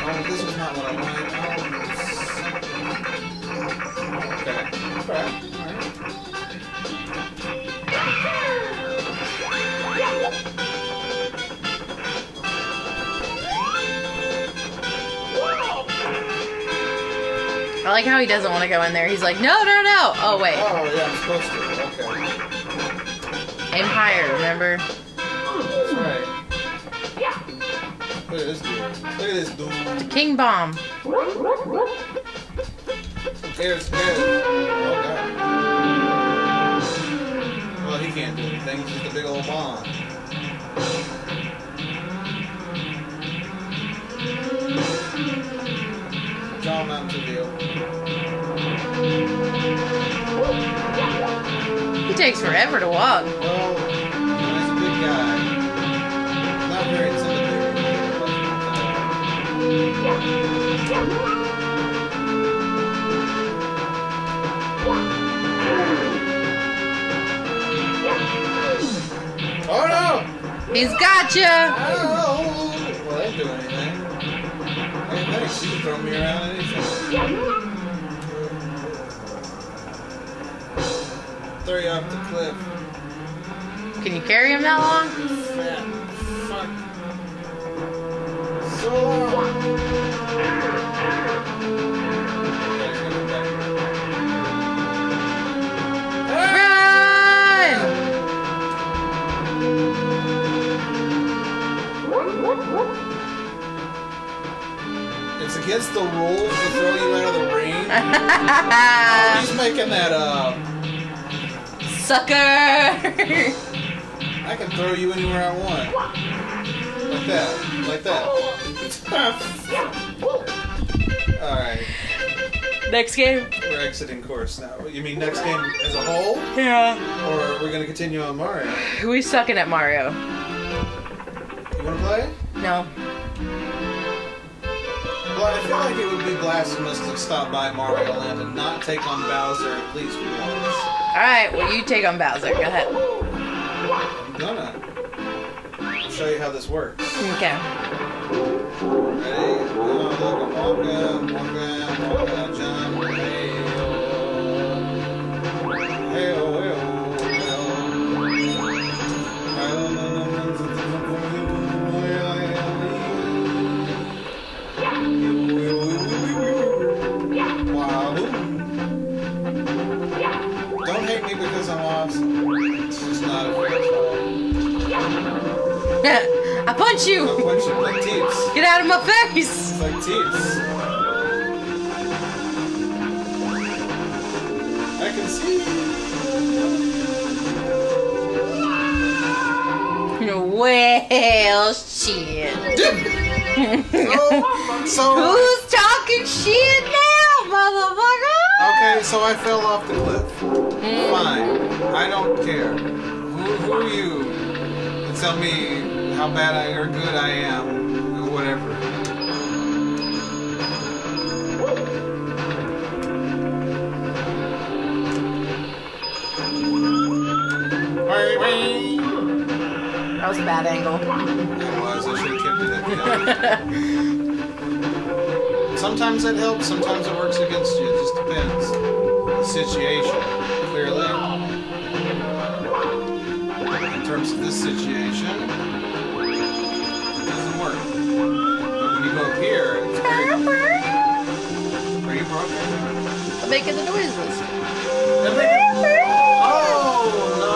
Oh, this is not what I wanted. Oh, okay. Okay. I like how he doesn't want to go in there. He's like, no, no, no. Oh wait, Oh, yeah, I'm supposed to. Okay. aim higher. Remember? That's right. Yeah. Look at this dude. Look at this dude. King bomb. There's good. Oh, God. Well, he can't do anything. He's just a big old bomb. John Mountain Deal. He takes forever to walk. Well, you he's a good guy. Not very intimidating. Oh no! He's got ya. Oh! Well, that do anything. You can throw me around anything. Throw you off the cliff. Can you carry him that long? Fat fuck. So long. Against the rules to throw you out of the ring. He's making that up. Sucker! I can throw you anywhere I want. Like that. Like that. Alright. Next game. We're exiting course now. You mean next game as a whole? Yeah. Or we're gonna continue on Mario? We sucking at Mario. You wanna play? No. Well, I feel like it would be blasphemous to stop by Mario Land and not take on Bowser at least once. Alright, well you take on Bowser. Go ahead. I'm gonna. I'll show you how this works. Okay. Ready? Oh, look, I'm I punch you! punching like Teebs. Get out of my face! It's like. I can see. Well, shit. So, so Who's talking shit now, motherfucker? okay, so I fell off the cliff. Hmm. Fine, I don't care. Who, who are you tell me how bad I or good I am, or whatever? That was a bad angle. It was. I should have kept it at the end. Sometimes it helps. Sometimes it works against you. It just depends. The situation. Clearly, terms of this situation, it doesn't work. But when you go up here, it's very. Are you broken? I'm making the noises. Oh no.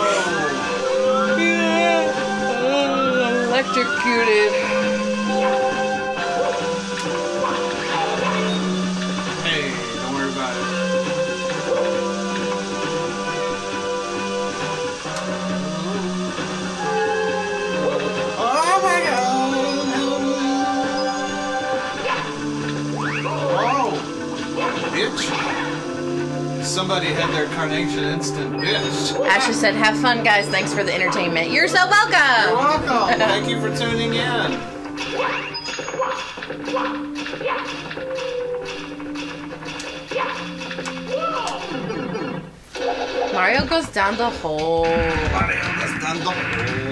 Electrocuted. Somebody had their Carnation Instant bitch. Ashley said, "Have fun, guys. Thanks for the entertainment. You're so welcome. You're welcome." Thank you for tuning in. Mario goes down the hole. That's done the Well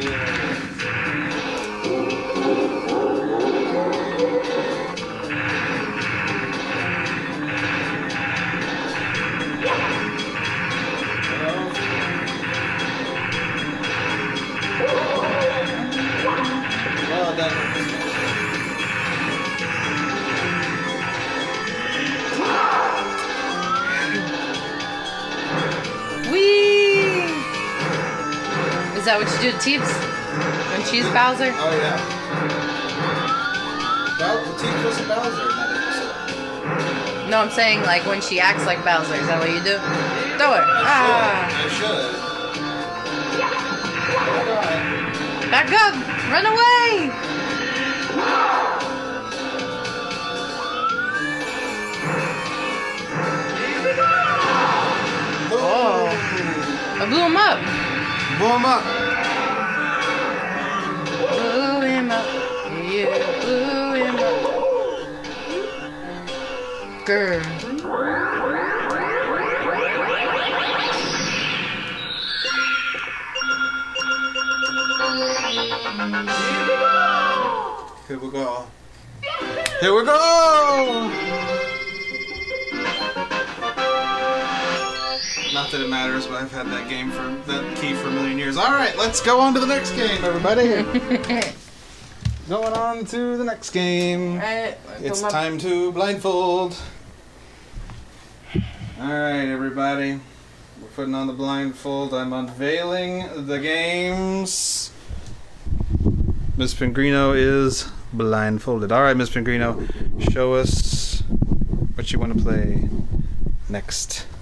that what you do to Teebs when she's Bowser? Oh yeah. Well, the was Bowser in that episode. No, I'm saying like when she acts like Bowser. Is that what you do? Throw her. Ah. I should. Back up! Run away! Oh. I blew him up. Boom up. Girl. Here we go. Here we go! Not that it matters, but I've had that game for that key for a million years. Alright, let's go on to the next game, everybody. Going on to the next game. It's time to blindfold. Alright, everybody. We're putting on the blindfold. I'm unveiling the games. Miss Pengrino is blindfolded. Alright, Miss Pengrino, show us what you want to play next.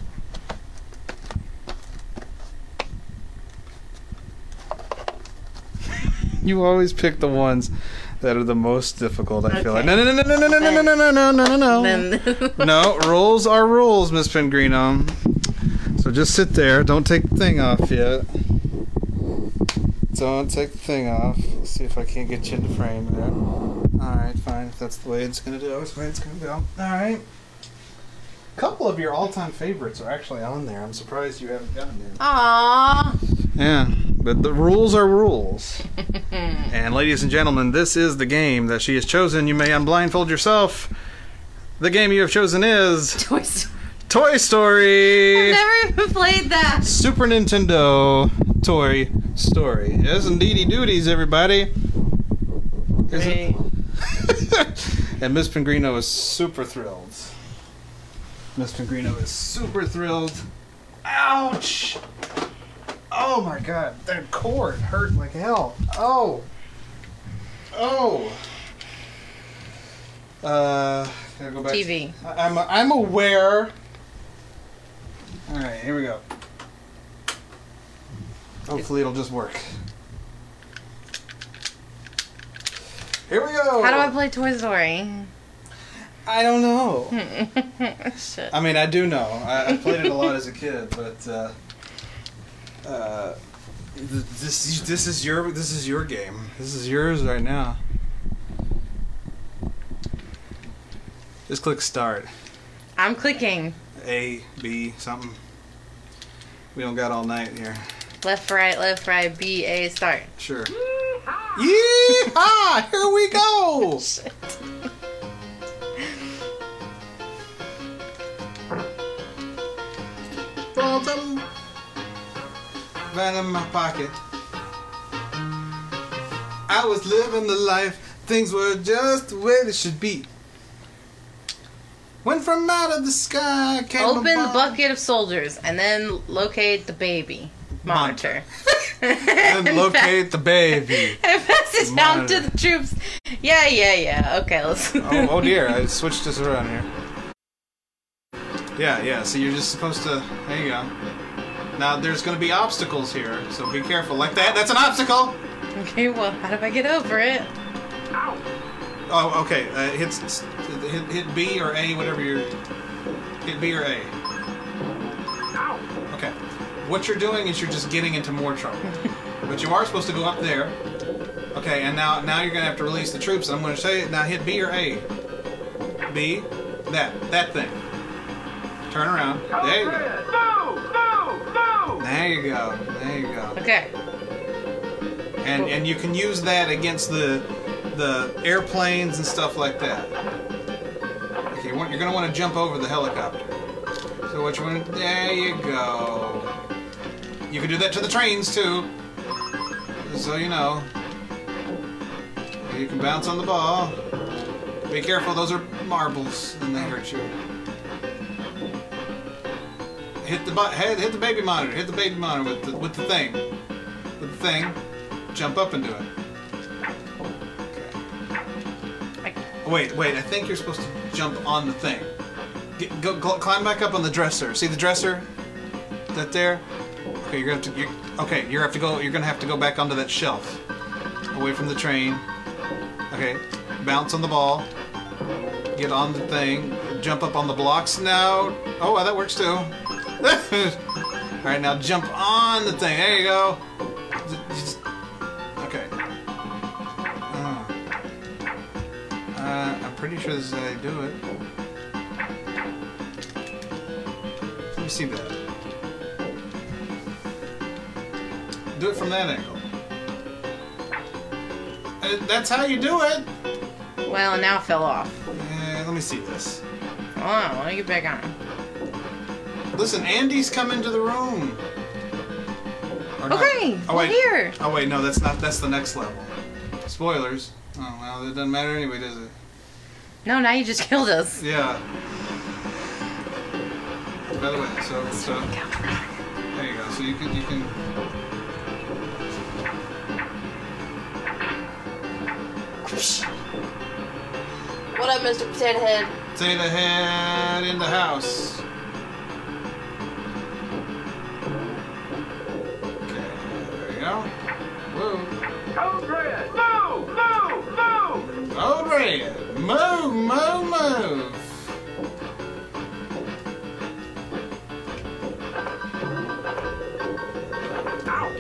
You always pick the ones that are the most difficult, I feel like. No, no, no, no, no, no, no, no, no, no, no, no, no, no. Rules are rules, Miss Pengrino. So just sit there. Don't take the thing off yet. Don't take the thing off. Let's see if I can't get you in the frame there. Alright, fine. If that's the way it's gonna do, it's the way it's gonna go. Alright. A couple of your all time favorites are actually on there. I'm surprised you haven't gotten there. Aww. Yeah, but the rules are rules. and ladies and gentlemen, this is the game that she has chosen. You may unblindfold yourself. The game you have chosen is Toy Story. Toy Story. I've never even played that. Super Nintendo Toy Story. Yes, indeedy duties, everybody. Great. and Miss Pengrino is super thrilled. Miss Pengrino is super thrilled. Ouch! Oh my god, that cord hurt like hell. Oh! Oh! Uh, gotta go back. TV. I'm, I'm aware. Alright, here we go. Hopefully it'll just work. Here we go! How do I play Toy Story? I don't know. Shit. I mean, I do know. I, I played it a lot as a kid, but uh, uh, this this is your this is your game. This is yours right now. Just click start. I'm clicking. A B something. We don't got all night here. Left, right, left, right, B, A, start. Sure. Yeehaw! Here we go. Right in my pocket. I was living the life. Things were just the way they should be. Went from out of the sky. Came Open the bucket of soldiers and then locate the baby monitor. And locate the baby. and pass it down to the troops. Yeah, yeah, yeah. Okay, let's. oh, oh dear, I switched this around here. Yeah, yeah, so you're just supposed to. There you go. Now, there's gonna be obstacles here, so be careful. Like that, that's an obstacle! Okay, well, how do I get over it? Ow. Oh, okay, uh, hit, hit, hit B or A, whatever you're. Hit B or A. Ow. Okay. What you're doing is you're just getting into more trouble. but you are supposed to go up there. Okay, and now now you're gonna have to release the troops. I'm gonna say now hit B or A. B, that that thing. Turn around. There you go. There you go. There you go. Okay. And and you can use that against the the airplanes and stuff like that. Okay, you want- you're gonna want to jump over the helicopter. So what you want? There you go. You can do that to the trains too. So you know. You can bounce on the ball. Be careful; those are marbles, and they hurt you. Hit the hit the baby monitor. Hit the baby monitor with the with the thing. With the thing. Jump up and do it. Okay. Wait, wait. I think you're supposed to jump on the thing. Get, go, go climb back up on the dresser. See the dresser? That there? Okay, you're gonna have to. You're, okay, you're have to go. You're gonna have to go back onto that shelf, away from the train. Okay, bounce on the ball. Get on the thing. Jump up on the blocks now. Oh, well, that works too. All right, now jump on the thing. There you go. Just- Okay. Uh, I'm pretty sure this is how you do it. Let me see that. Do it from that angle. Uh, that's how you do it. Well, now it fell off. Uh, let me see this. Hold on, let me get back on. Listen, Andy's come into the room. Or not- Okay, Oh we're wait. here. Oh wait, no, that's not. That's the next level. Spoilers. Oh well, it doesn't matter anyway, does it? No, now you just killed us. Yeah. By the way, so so there you go. So you can you can. What up, Mr. Potato Head? Potato head in the house. Move! Move, move, move.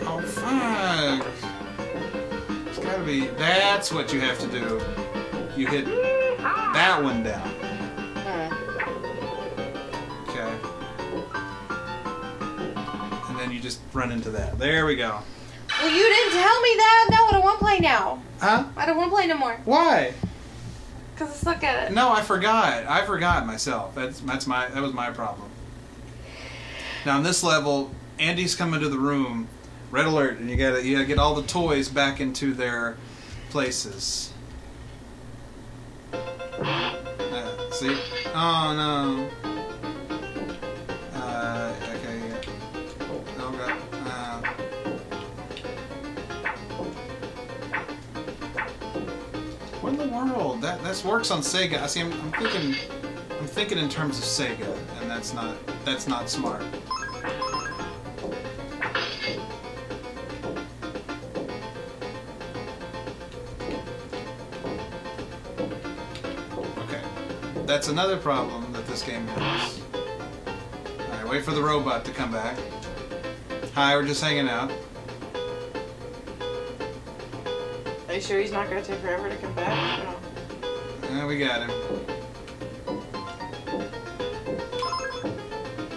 Oh fuck! It's gotta be. That's what you have to do. You hit that one down. Okay. And then you just run into that. There we go. Well, you didn't tell me that. No, I don't want to play now. Huh? I don't want to play no more. Why? Because suck at it. No, I forgot. I forgot myself. That's that's my that was my problem. Now on this level, Andy's come into the room. Red alert, and you gotta you gotta get all the toys back into their places. Uh, see? Oh no. That works on Sega. I see. I'm, I'm thinking. I'm thinking in terms of Sega, and that's not that's not smart. Okay, that's another problem that this game has. All right, wait for the robot to come back. Hi, we're just hanging out. Are you sure he's not going to take forever to come back? No. Yeah, we got him.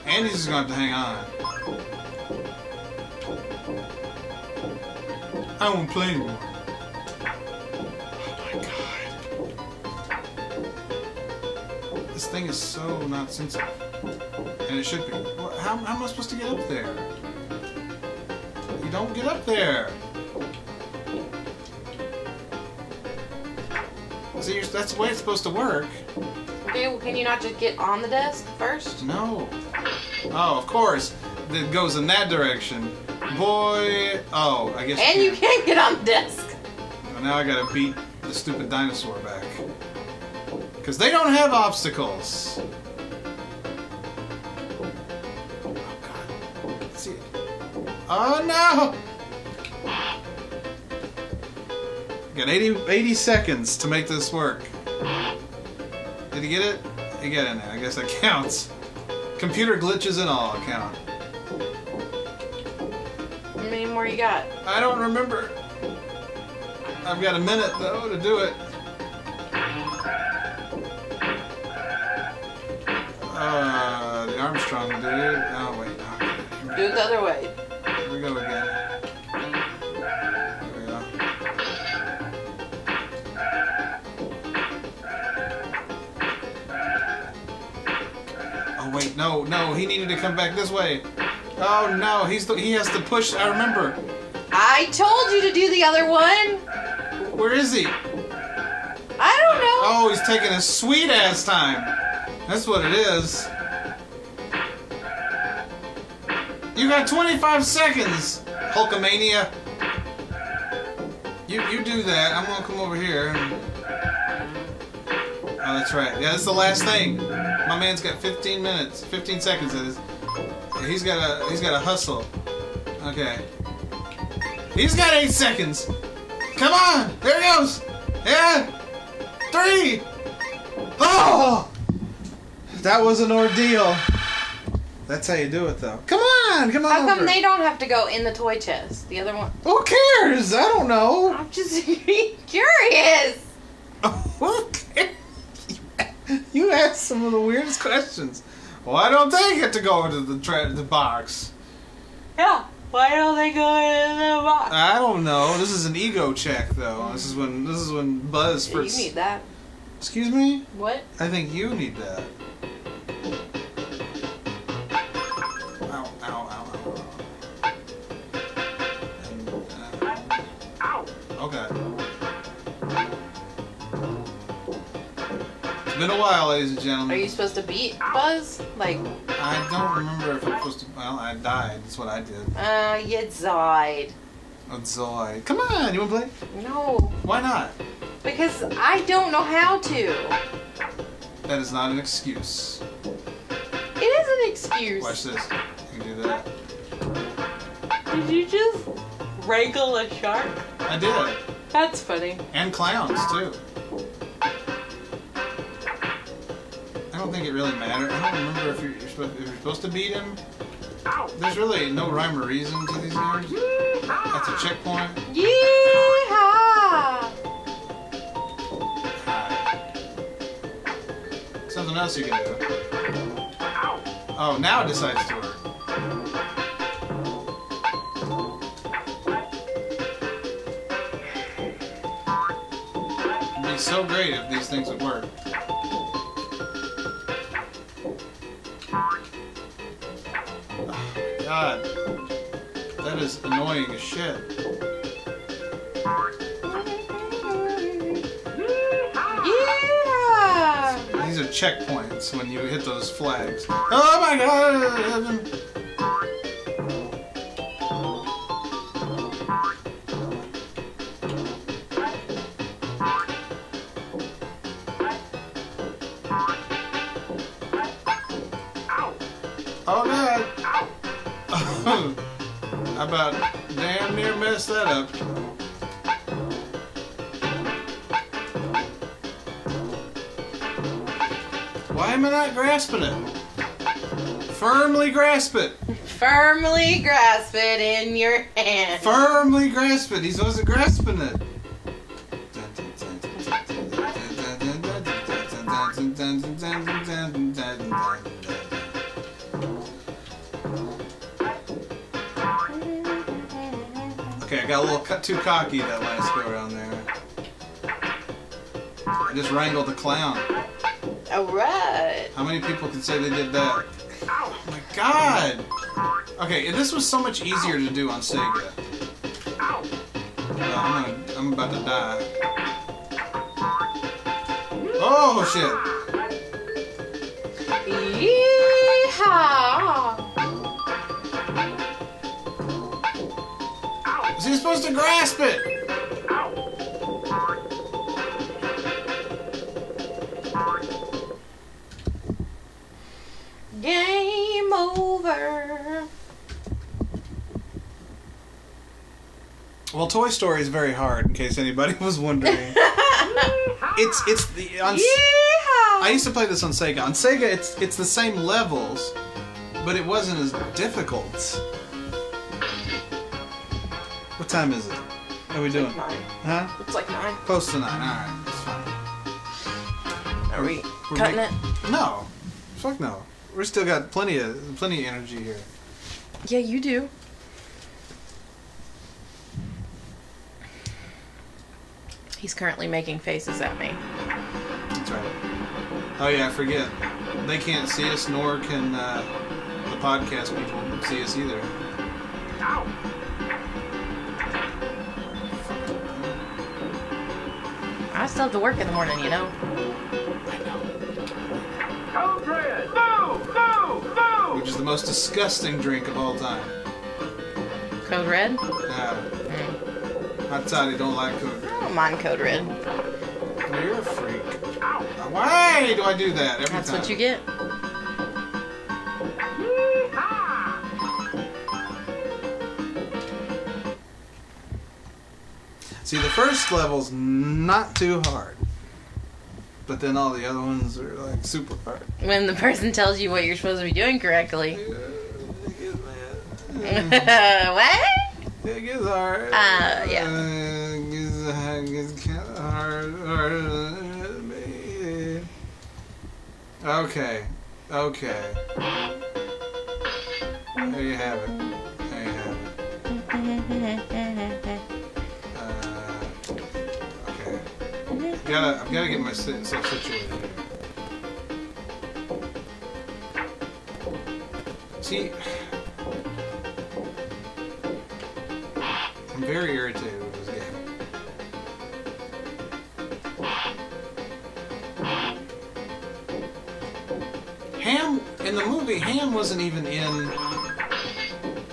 Andy's just gonna have to hang on. I won't play anymore. Oh my god. This thing thing is so not sensitive. And it should be. How, how am I supposed to get up there? You don't get up there. You're, that's the way it's supposed to work. Well, can you not just get on the desk first? No. Oh, of course. It goes in that direction. Boy. Oh, I guess. And you can't. can't get on the desk. Well, now I gotta beat the stupid dinosaur back. Because they don't have obstacles. Oh, God. Let's See it. Oh, no! Got 80, 80 seconds to make this work. Did he get it? He got in there. I guess that counts. Computer glitches and all count. How many more you got? I don't remember. I've got a minute though to do it. Uh, the Armstrong dude. Oh wait, no. Do it the other way. Here we go again. No, no, he needed to come back this way. Oh no, he's the, he has to push. I remember. I told you to do the other one. Where is he? I don't know. Oh, he's taking a sweet ass time. That's what it is. You got 25 seconds, Hulkamania. You you do that. I'm gonna come over here. Oh, that's right. Yeah, that's the last thing. My man's got 15 minutes, 15 seconds. It is. He's got a he's got a hustle. Okay. He's got eight seconds. Come on, there he goes. Yeah. Three. Oh, that was an ordeal. That's how you do it, though. Come on, come on. How come over. they don't have to go in the toy chest? The other one. Who cares? I don't know. I'm just curious. Okay. You asked some of the weirdest questions. Why don't they get to go into the tra- the box? Yeah. Why don't they go into the box? I don't know. This is an ego check, though. This is when this is when Buzz You need that. Excuse me. What? I think you need that. Been a while, ladies and gentlemen. Are you supposed to beat Buzz? Like, I don't remember if I'm supposed to. Well, I died. That's what I did. uh, you died. Oh, Zoid. Come on, you wanna play? No, Why not? because I don't know how to. That is not an excuse. It is an excuse. Watch this. You can do that. Did you just wrangle a shark? I did. That's funny. And clowns too. I don't think it really matters. I don't remember if you're, you're, supposed, if you're supposed to beat him. There's really no rhyme or reason to these games. That's a checkpoint. Yeehaw! Something else you can do. Oh, now it decides to work. It'd be so great if these things would work. God. That is annoying as shit. Yeah! These are checkpoints when you hit those flags. Oh my god! Grasping it? Firmly grasp it. Firmly grasp it in your hand. Firmly grasp it. He wasn't grasping it. Okay, I got a little cut too cocky that last go around there. I just wrangled the clown. Alright. How many people can say they did that? Oh my god! Okay, this was so much easier to do on Sega. Uh, I'm, gonna, I'm about to die. Oh shit! Yeehaw! Is he supposed to grasp it? Over. Well, Toy Story is very hard, in case anybody was wondering. it's it's the on, Yeehaw! I used to play this on Sega. On Sega, it's it's the same levels, but it wasn't as difficult. What time is it? How are we doing? Nine. Huh? It's like nine. Close to nine. All right, that's fine. Are we We're cutting make- it? No, fuck no. We're still got plenty of plenty of energy here. Yeah, you do. He's currently making faces at me. That's right. Oh yeah, I forget. They can't see us, nor can uh, the podcast people see us either. Ow. I still have to work in the morning, you know. Code Red! Move! Move! Move! Which is the most disgusting drink of all time. Code Red? Yeah. Mm. Hot toddy don't like Coke. I don't mind Code Red. Well, You're a freak. Why do I do that every That's time? what you get. See, the first level's not too hard, but then all the other ones are like super hard. When the person tells you what you're supposed to be doing correctly. It what? gets hard. Uh, yeah. Uh, it gets, it gets kind of hard, harder than it may. Okay. Okay. There you have it. There you have it. Gotta, I've gotta get myself situated here. See, I'm very irritated with this game. Ham in the movie, Ham wasn't even in.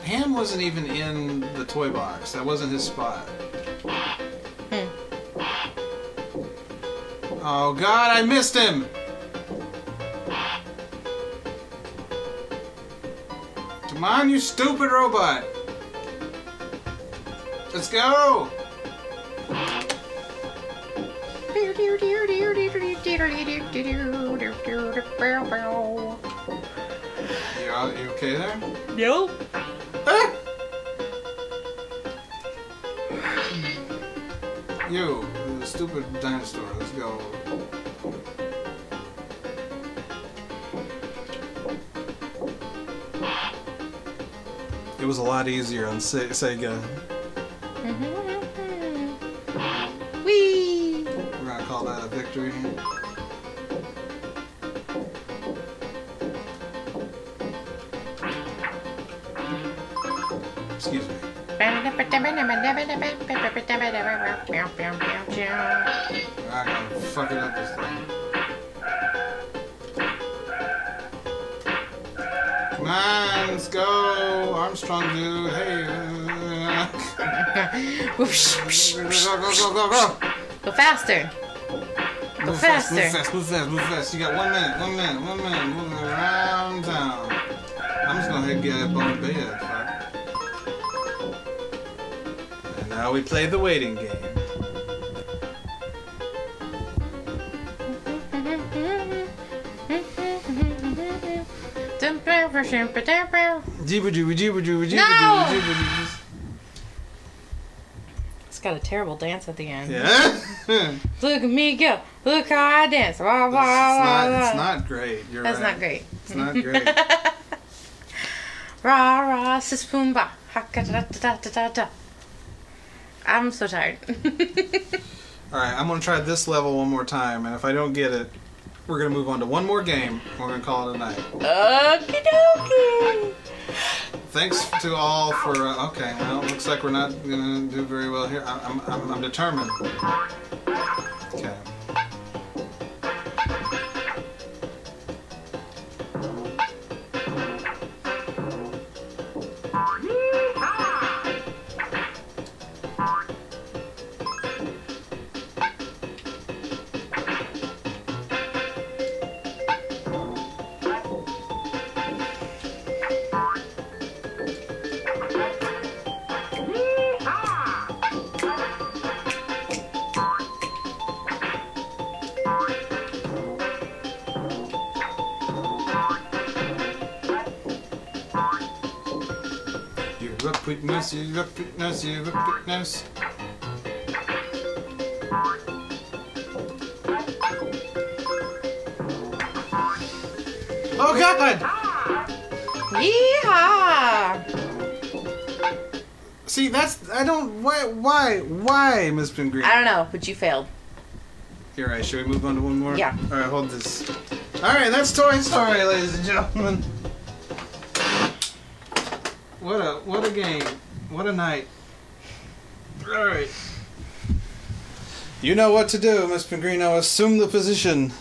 Ham wasn't even in the toy box. That wasn't his spot. Oh God, I missed him. Come on, you stupid robot. Let's go. You, you okay there? Nope. Stupid dinosaur. Let's go. It was a lot easier on Se- Sega. Mm-hmm. Whee! We're gonna call that a victory. Excuse me. I'm gonna fuck it up this time. Come on, let's go, Armstrong dude. Hey, uh, Whoosh, whoosh, go, go, go, go, go. Go faster. Go Move fast, move faster. fast, move fast, move fast. You got one minute, one minute, one minute, moving around town. I'm just gonna head get up on the bed. fuck. And now we play the waiting game. No! It's got a terrible dance at the end. Yeah? it's, Look at me go. Look how I dance. Wah, not, it's not great. You're That's right. not great. It's not great. Rah rah sis boom ba. Haka da da da da da da. I'm so tired. Alright, I'm gonna try this level one more time, and if I don't get it, we're gonna move on to one more game. We're gonna call it a night. Okie dokie. Thanks to all for. Uh, okay, well, looks like we're not gonna do very well here. I- I'm, I'm, I'm determined. Okay. Witness, you're up witness, you're up witness. Oh God! Yeehaw! See, that's I don't. Why? Why? Why, Miss Pingree? I don't know, but you failed. You're right. Should we move on to one more? Yeah. All right, hold this. All right, that's Toy Story, ladies and gentlemen. What a what a game! What a night! All right. You know what to do, Miss Pengrino. Assume the position.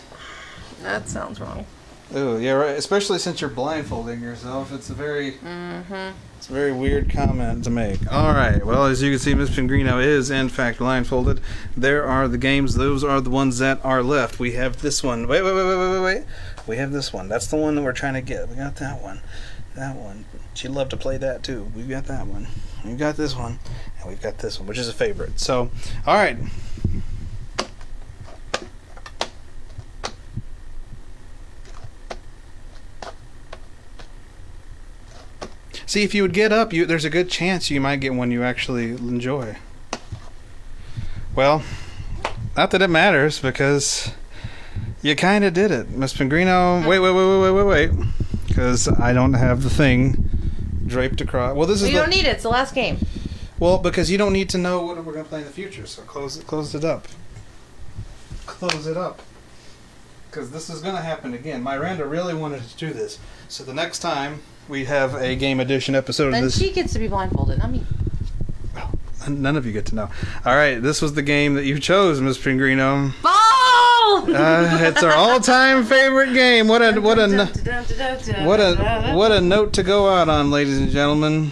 That sounds wrong. Oh yeah, right. Especially since you're blindfolding yourself, it's a very, mm-hmm. it's a very weird comment to make. All right. Well, as you can see, Miss Pengrino is in fact blindfolded. There are the games. Those are the ones that are left. We have this one. Wait, wait, wait, wait, wait, wait, wait. We have this one. That's the one that we're trying to get. We got that one. That one. She'd love to play that too. We've got that one. We've got this one, and we've got this one, which is a favorite. So, all right. See, if you would get up, you there's a good chance you might get one you actually enjoy. Well, not that it matters because you kind of did it, Miss Pengrino. Wait, wait, wait, wait, wait, wait, wait, because I don't have the thing draped across. Well, this is You the, don't need it. It's the last game. well because you don't need to know what we're gonna play in the future. So close it, close it up. Close it up. Because this is gonna happen again. Miranda really wanted to do this, so the next time we have a game edition episode of Then this. she gets to be blindfolded, not me. None of you get to know. All right, this was the game that you chose, Miss Pengrino. Ball! Uh, it's our all-time favorite game. What a what a what a what a note to go out on, ladies and gentlemen.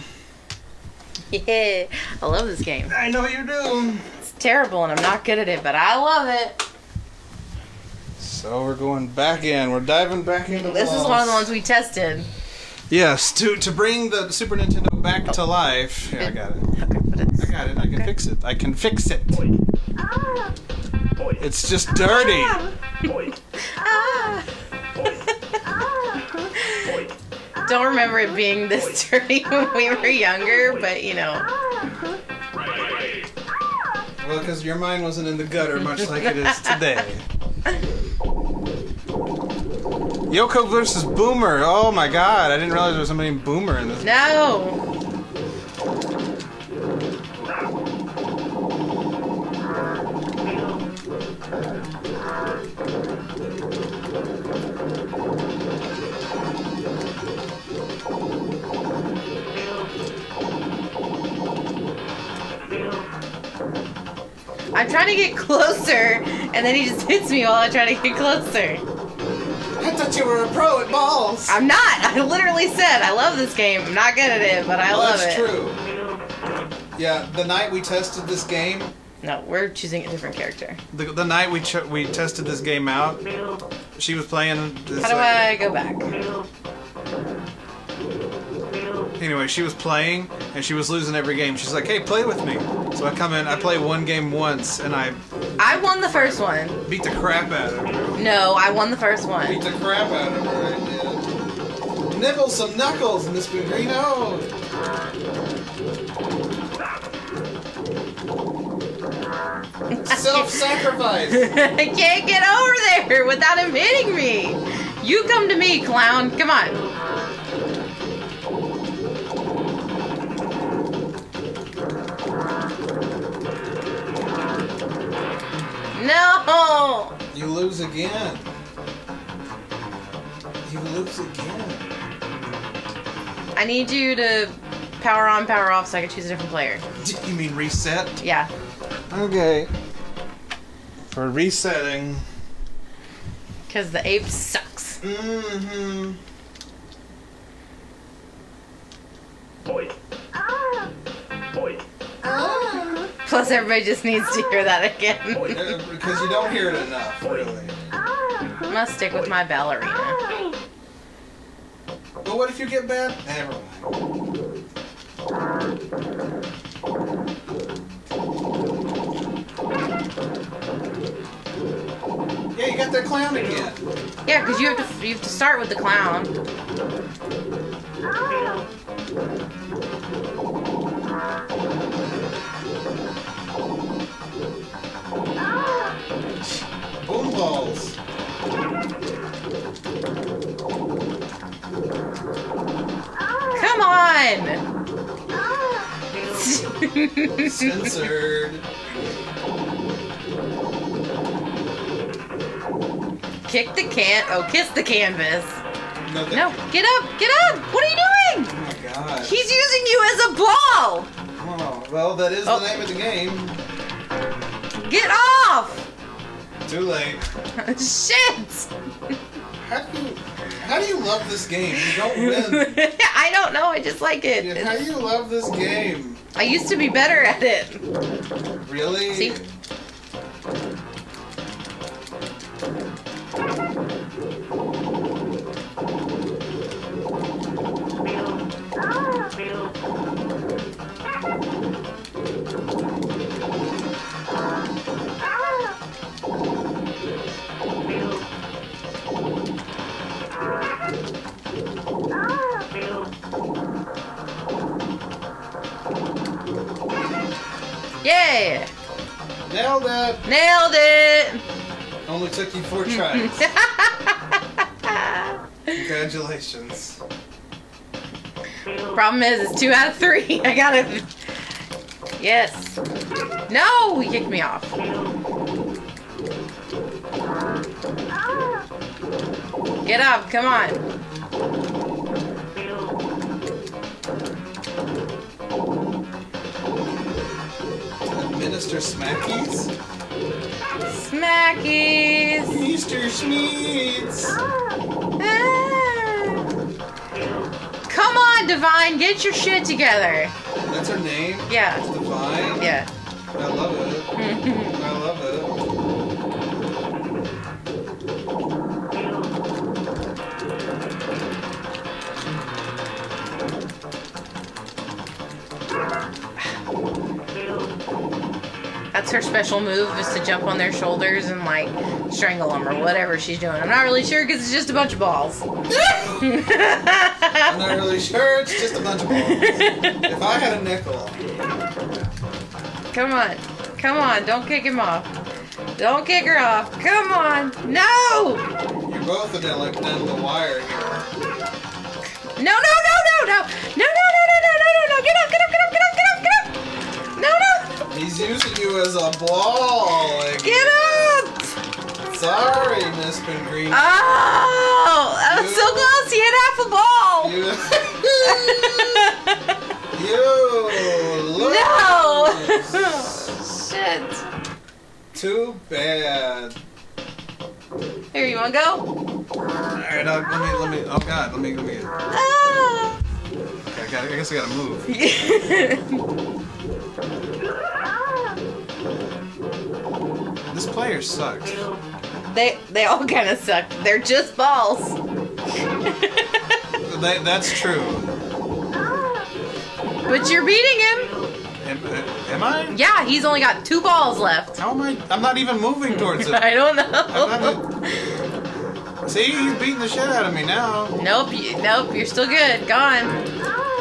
Yeah, I love this game. I know you do. It's terrible and I'm not good at it, but I love it. So we're going back in. We're diving back into. This is one of the ones we tested. Yes, to to bring the Super Nintendo back to life. Here, I got it. Okay, I got it. I can fix it. I can fix it. It's just dirty. Ah. Don't remember it being this dirty when we were younger, but you know. Well, because your mind wasn't in the gutter, much like it is today. Yoko versus Boomer. Oh my god, I didn't realize there was somebody named Boomer in this. No! I'm trying to get closer, and then he just hits me while I try to get closer. I thought you were a pro at balls. I'm not. I literally said I love this game. I'm not good at it, but I Well, love that's it. true. Yeah, the night we tested this game, No, we're choosing a different character. the, the night we ch- we tested this game out, she was playing. This, How do uh, I go back? Anyway, she was playing and she was losing every game. She's like, "Hey, play with me." So I come in, I play one game once, and I I won the first one. beat the crap out of her. No, I won the first one. Beat one. the crap out of her. I did. Nibble some knuckles, Miss Pengrino. Self-sacrifice. I can't get over there without him hitting me. You come to me, clown. Come on. No. You lose again. You lose again. I need you to power on, power off so I can choose a different player. D- You mean reset? Yeah. Okay. For resetting. Because the ape sucks. Mm-hmm. Boy. Boy. Plus, everybody just needs to hear that again. Oh, because you don't hear it enough, really. Ah. Must stick with my ballerina. Ah. But what if you get bad? Never mind. Yeah, you got that clown again. Yeah, because you have to you have to start with the clown. Balls. Come on! Censored. Kick the can. Oh, kiss the canvas. No, No, get up, get up! What are you doing? Oh my god. He's using you as a ball. Oh, well, that is Oh. the name of the game. Get off! Too late. Shit! How do you, how do you love this game? You don't win. I don't know. I just like it. Yeah, How do you love this game? I used to be better at it. Really? See? Yeah! Nailed it. Nailed it! Only took you four tries. Congratulations. Problem is, it's two out of three. I gotta. Yes. No! He kicked me off. Get up, come on. Administer Smackies? Smackies! Mr. Schmeeds! Ah. Come on, Divine, get your shit together. That's her name? Yeah. Divine? Yeah. Her special move, is to jump on their shoulders and like strangle them or whatever she's doing. I'm not really sure because it's just a bunch of balls. I'm not really sure. It's just a bunch of balls. if I had a nickel, Come on. Come on. Don't kick him off. Don't kick her off. Come on. No! you're both gonna like down the wire here. No, no. Using you as a ball. Like, Get up. sorry, Miss Green. Oh, that was so close. He had half a ball. You. you. No. Shit. Too bad. Here, you wanna go? All right, uh, let me, let me. Oh God, let me, let me. Ah. Okay, I, gotta, I guess I gotta move. This player sucks. they they all kind of suck. They're just balls. That, that's true. But you're beating him. Am, am I? Yeah, he's only got two balls left. How am I? I'm not even moving towards it. I don't know. not e- See, he's beating the shit out of me now. Nope, you, nope, you're still good. Gone.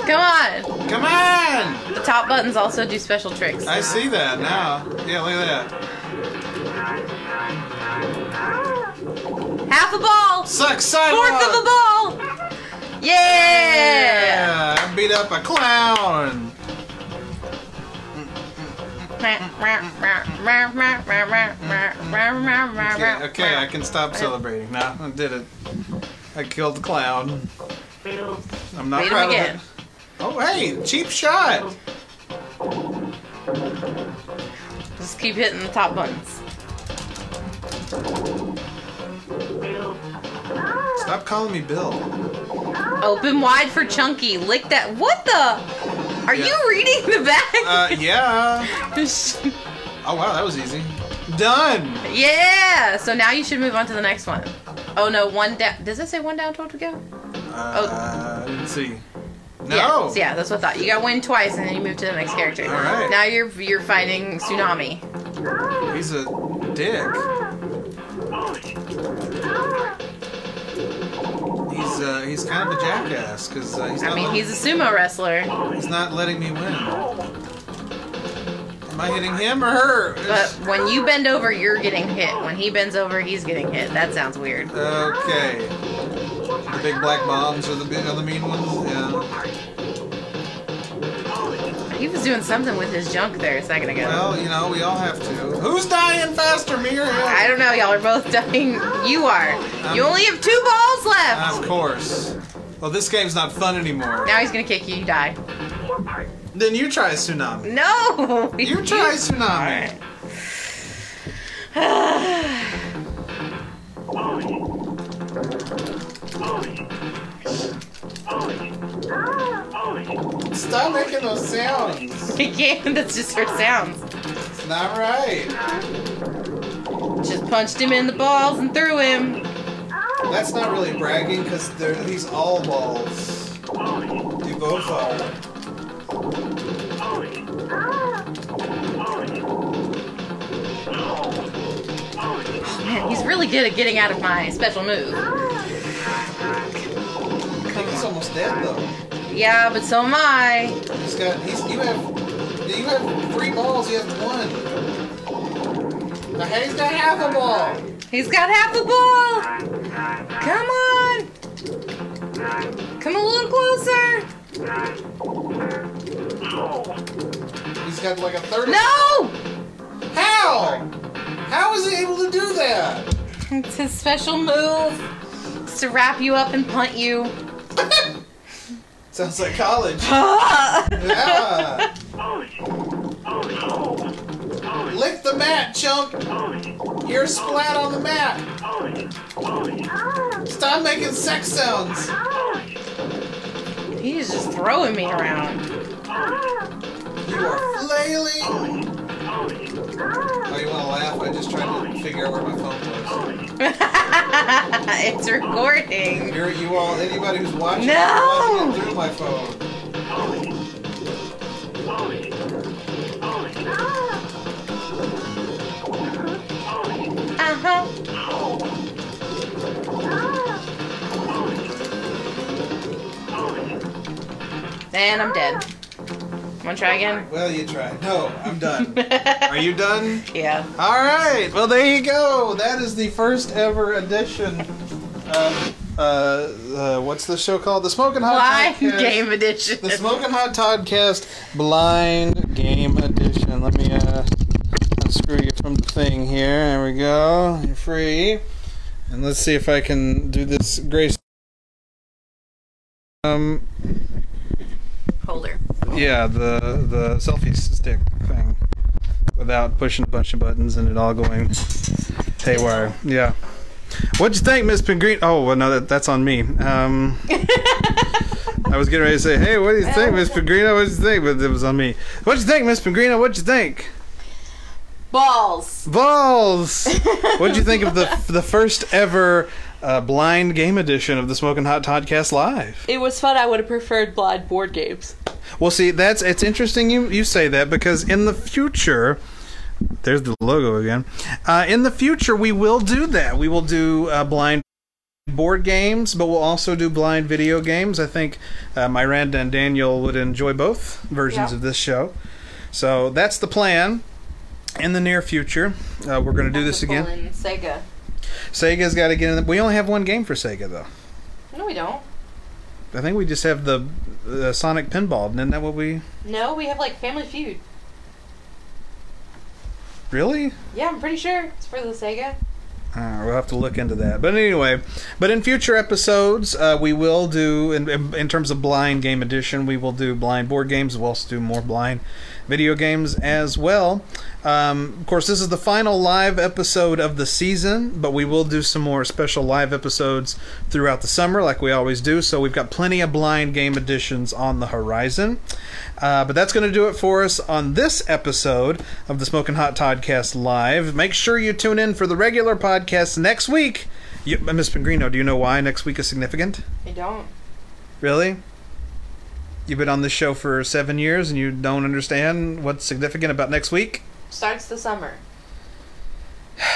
Come on. Come on! The top buttons also do special tricks. I see that now. Yeah, look at that. Half a ball. Suck sidewalk. Fourth of a ball. Yeah. Yeah, I beat up a clown. Okay, okay, I can stop celebrating now. I did it. I killed the clown. I'm not Beat proud of it. Oh, hey, cheap shot. Just keep hitting the top buttons. Stop calling me Bill. Open wide for Chunky. Lick that. What the? Are Yeah. you reading the back? Uh, yeah. Oh wow, that was easy. Done. yeah. So now you should move on to the next one. Oh no, one down. Does it say one down, twelve to go? Uh, let's see. No. Yeah, yeah, that's what I thought. You got win twice, and then you move to the next character. All right. Now you're you're fighting Tsunami. He's a dick. Uh, he's kind of a jackass because uh, he's I mean, let- he's a sumo wrestler, he's not letting me win. Am I hitting him or her? but when you bend over, you're getting hit. When he bends over, he's getting hit. That sounds weird. Okay. The big black bombs are the big are the mean ones. Yeah. He was doing something with his junk there a second ago. Well, you know, we all have to. Who's dying faster, me or him? I don't know. Y'all are both dying. You are. You Um, only have two balls left. Of course. Well, this game's not fun anymore. Now he's gonna kick you. You die. Then you try tsunami. No. You try tsunami. Stop making those sounds. He can't. That's just her sounds. It's not right. Just punched him in the balls and threw him. That's not really bragging because he's all balls. You both are. Man, he's really good at getting out of my special move. Think he's almost dead though. Yeah, but so am I. He's got. He's. You have. You have three balls. He has one. Now he's got half a ball. He's got half a ball. Come on. Come a little closer. He's got like a third. No! How? How is he able to do that? It's his special move. It's to wrap you up and punt you. Sounds like college. Yeah. Lick the mat, chump. You're splat on the mat. Stop making sex sounds. He's just throwing me around. You are flailing. Oh, you want to laugh? I just tried to figure out where my phone was. it's recording. You're, you all, anybody who's watching, No! watching it through my phone. Uh huh. And I'm dead. Wanna try again? Well, you tried. No, I'm done. Are you done? Yeah. All right. Well, there you go. That is the first ever edition of uh, uh what's the show called? The Smoking Hot Blind Podcast. game edition. The Smoking Hot Toddcast Blind Game Edition. Let me uh unscrew you from the thing here. There we go. You're free. And let's see if I can do this grace. Um. yeah, the the selfie stick thing, without pushing a bunch of buttons and it all going haywire. Yeah. What'd you think, Miss Pingreen? Oh, well, no, that, that's on me. Um, I was getting ready to say, hey, what do you think, Miss Pengrino? What'd you think? But it was on me. What'd you think, Miss Pengrino? What'd you think? Balls. Balls! What'd you think of the the first ever uh, blind game edition of the Smoking Hot Podcast Live? It was fun. I would have preferred blind board games. Well, see, that's it's interesting you you say that because in the future, there's the logo again. Uh, in the future, we will do that. We will do uh, blind board games, but we'll also do blind video games. I think uh, Miranda and Daniel would enjoy both versions Yeah. of this show. So that's the plan. In the near future, uh, we're going to do this again. Sega. Sega's got to get in. The, we only have one game for Sega though. No, we don't. I think we just have the uh, Sonic Pinball. Isn't that what we No, we have like Family Feud. really? Yeah, I'm pretty sure it's for the Sega. Uh, we'll have to look into that. But anyway, but in future episodes, uh, we will do, in, in, in terms of blind game edition, we will do blind board games. We'll also do more blind video games as well. Um, of course, this is the final live episode of the season, but we will do some more special live episodes throughout the summer, like we always do. So we've got plenty of blind game editions on the horizon. Uh, but that's going to do it for us on this episode of the Smoking Hot Toddcast Live. Make sure you tune in for the regular podcast next week. You, Miss Pengrino, do you know why next week is significant? I don't. Really? You've been on this show for seven years and you don't understand what's significant about next week? Starts the summer.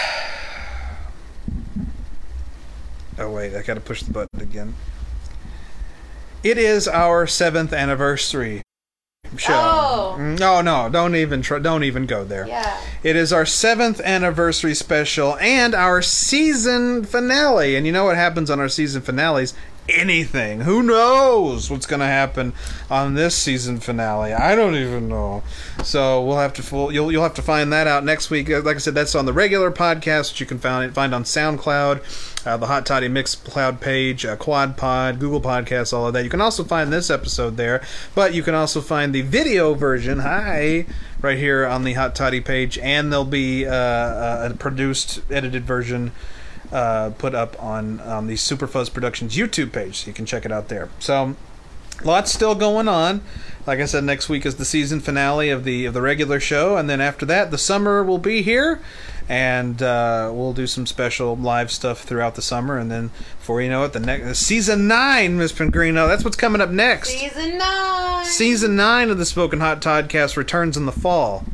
Oh, wait, I gotta push the button again. It is our seventh anniversary show. Oh. No, no, don't even try, don't even go there. Yeah. It is our seventh anniversary special and our season finale. And you know what happens on our season finales? Anything. Who knows what's going to happen on this season finale? I don't even know. So we'll have to full, you'll you'll have to find that out next week. Uh, Like I said, that's on the regular podcast you can find it find on SoundCloud, uh, the Hot Toddy Mixcloud page, uh, Quad Pod, Google Podcasts, all of that. You can also find this episode there, but you can also find the video version. Hi, right here on the Hot Toddy page, and there'll be uh, a produced, edited version uh, put up on um, the Superfuzz Productions YouTube page, so you can check it out there. So, lots still going on. Like I said, next week is the season finale of the of the regular show, and then after that, the summer will be here, and uh, we'll do some special live stuff throughout the summer, and then before you know it, the next season nine, Miss Pengrino, that's what's coming up next. Season nine. Season nine of the Smoking Hot Toddcast returns in the fall,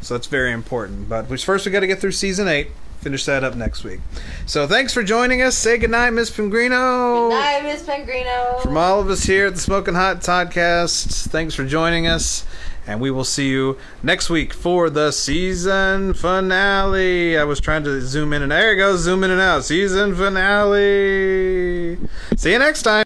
so that's very important. But first, we got to get through season eight. Finish that up next week. So thanks for joining us. Say goodnight, Miss Pengrino. Night, Miss Pengrino. From all of us here at the Smoking Hot Toddcast, thanks for joining us. And we will see you next week for the season finale. I was trying to zoom in and there it goes, zoom in and out. Season finale. See you next time.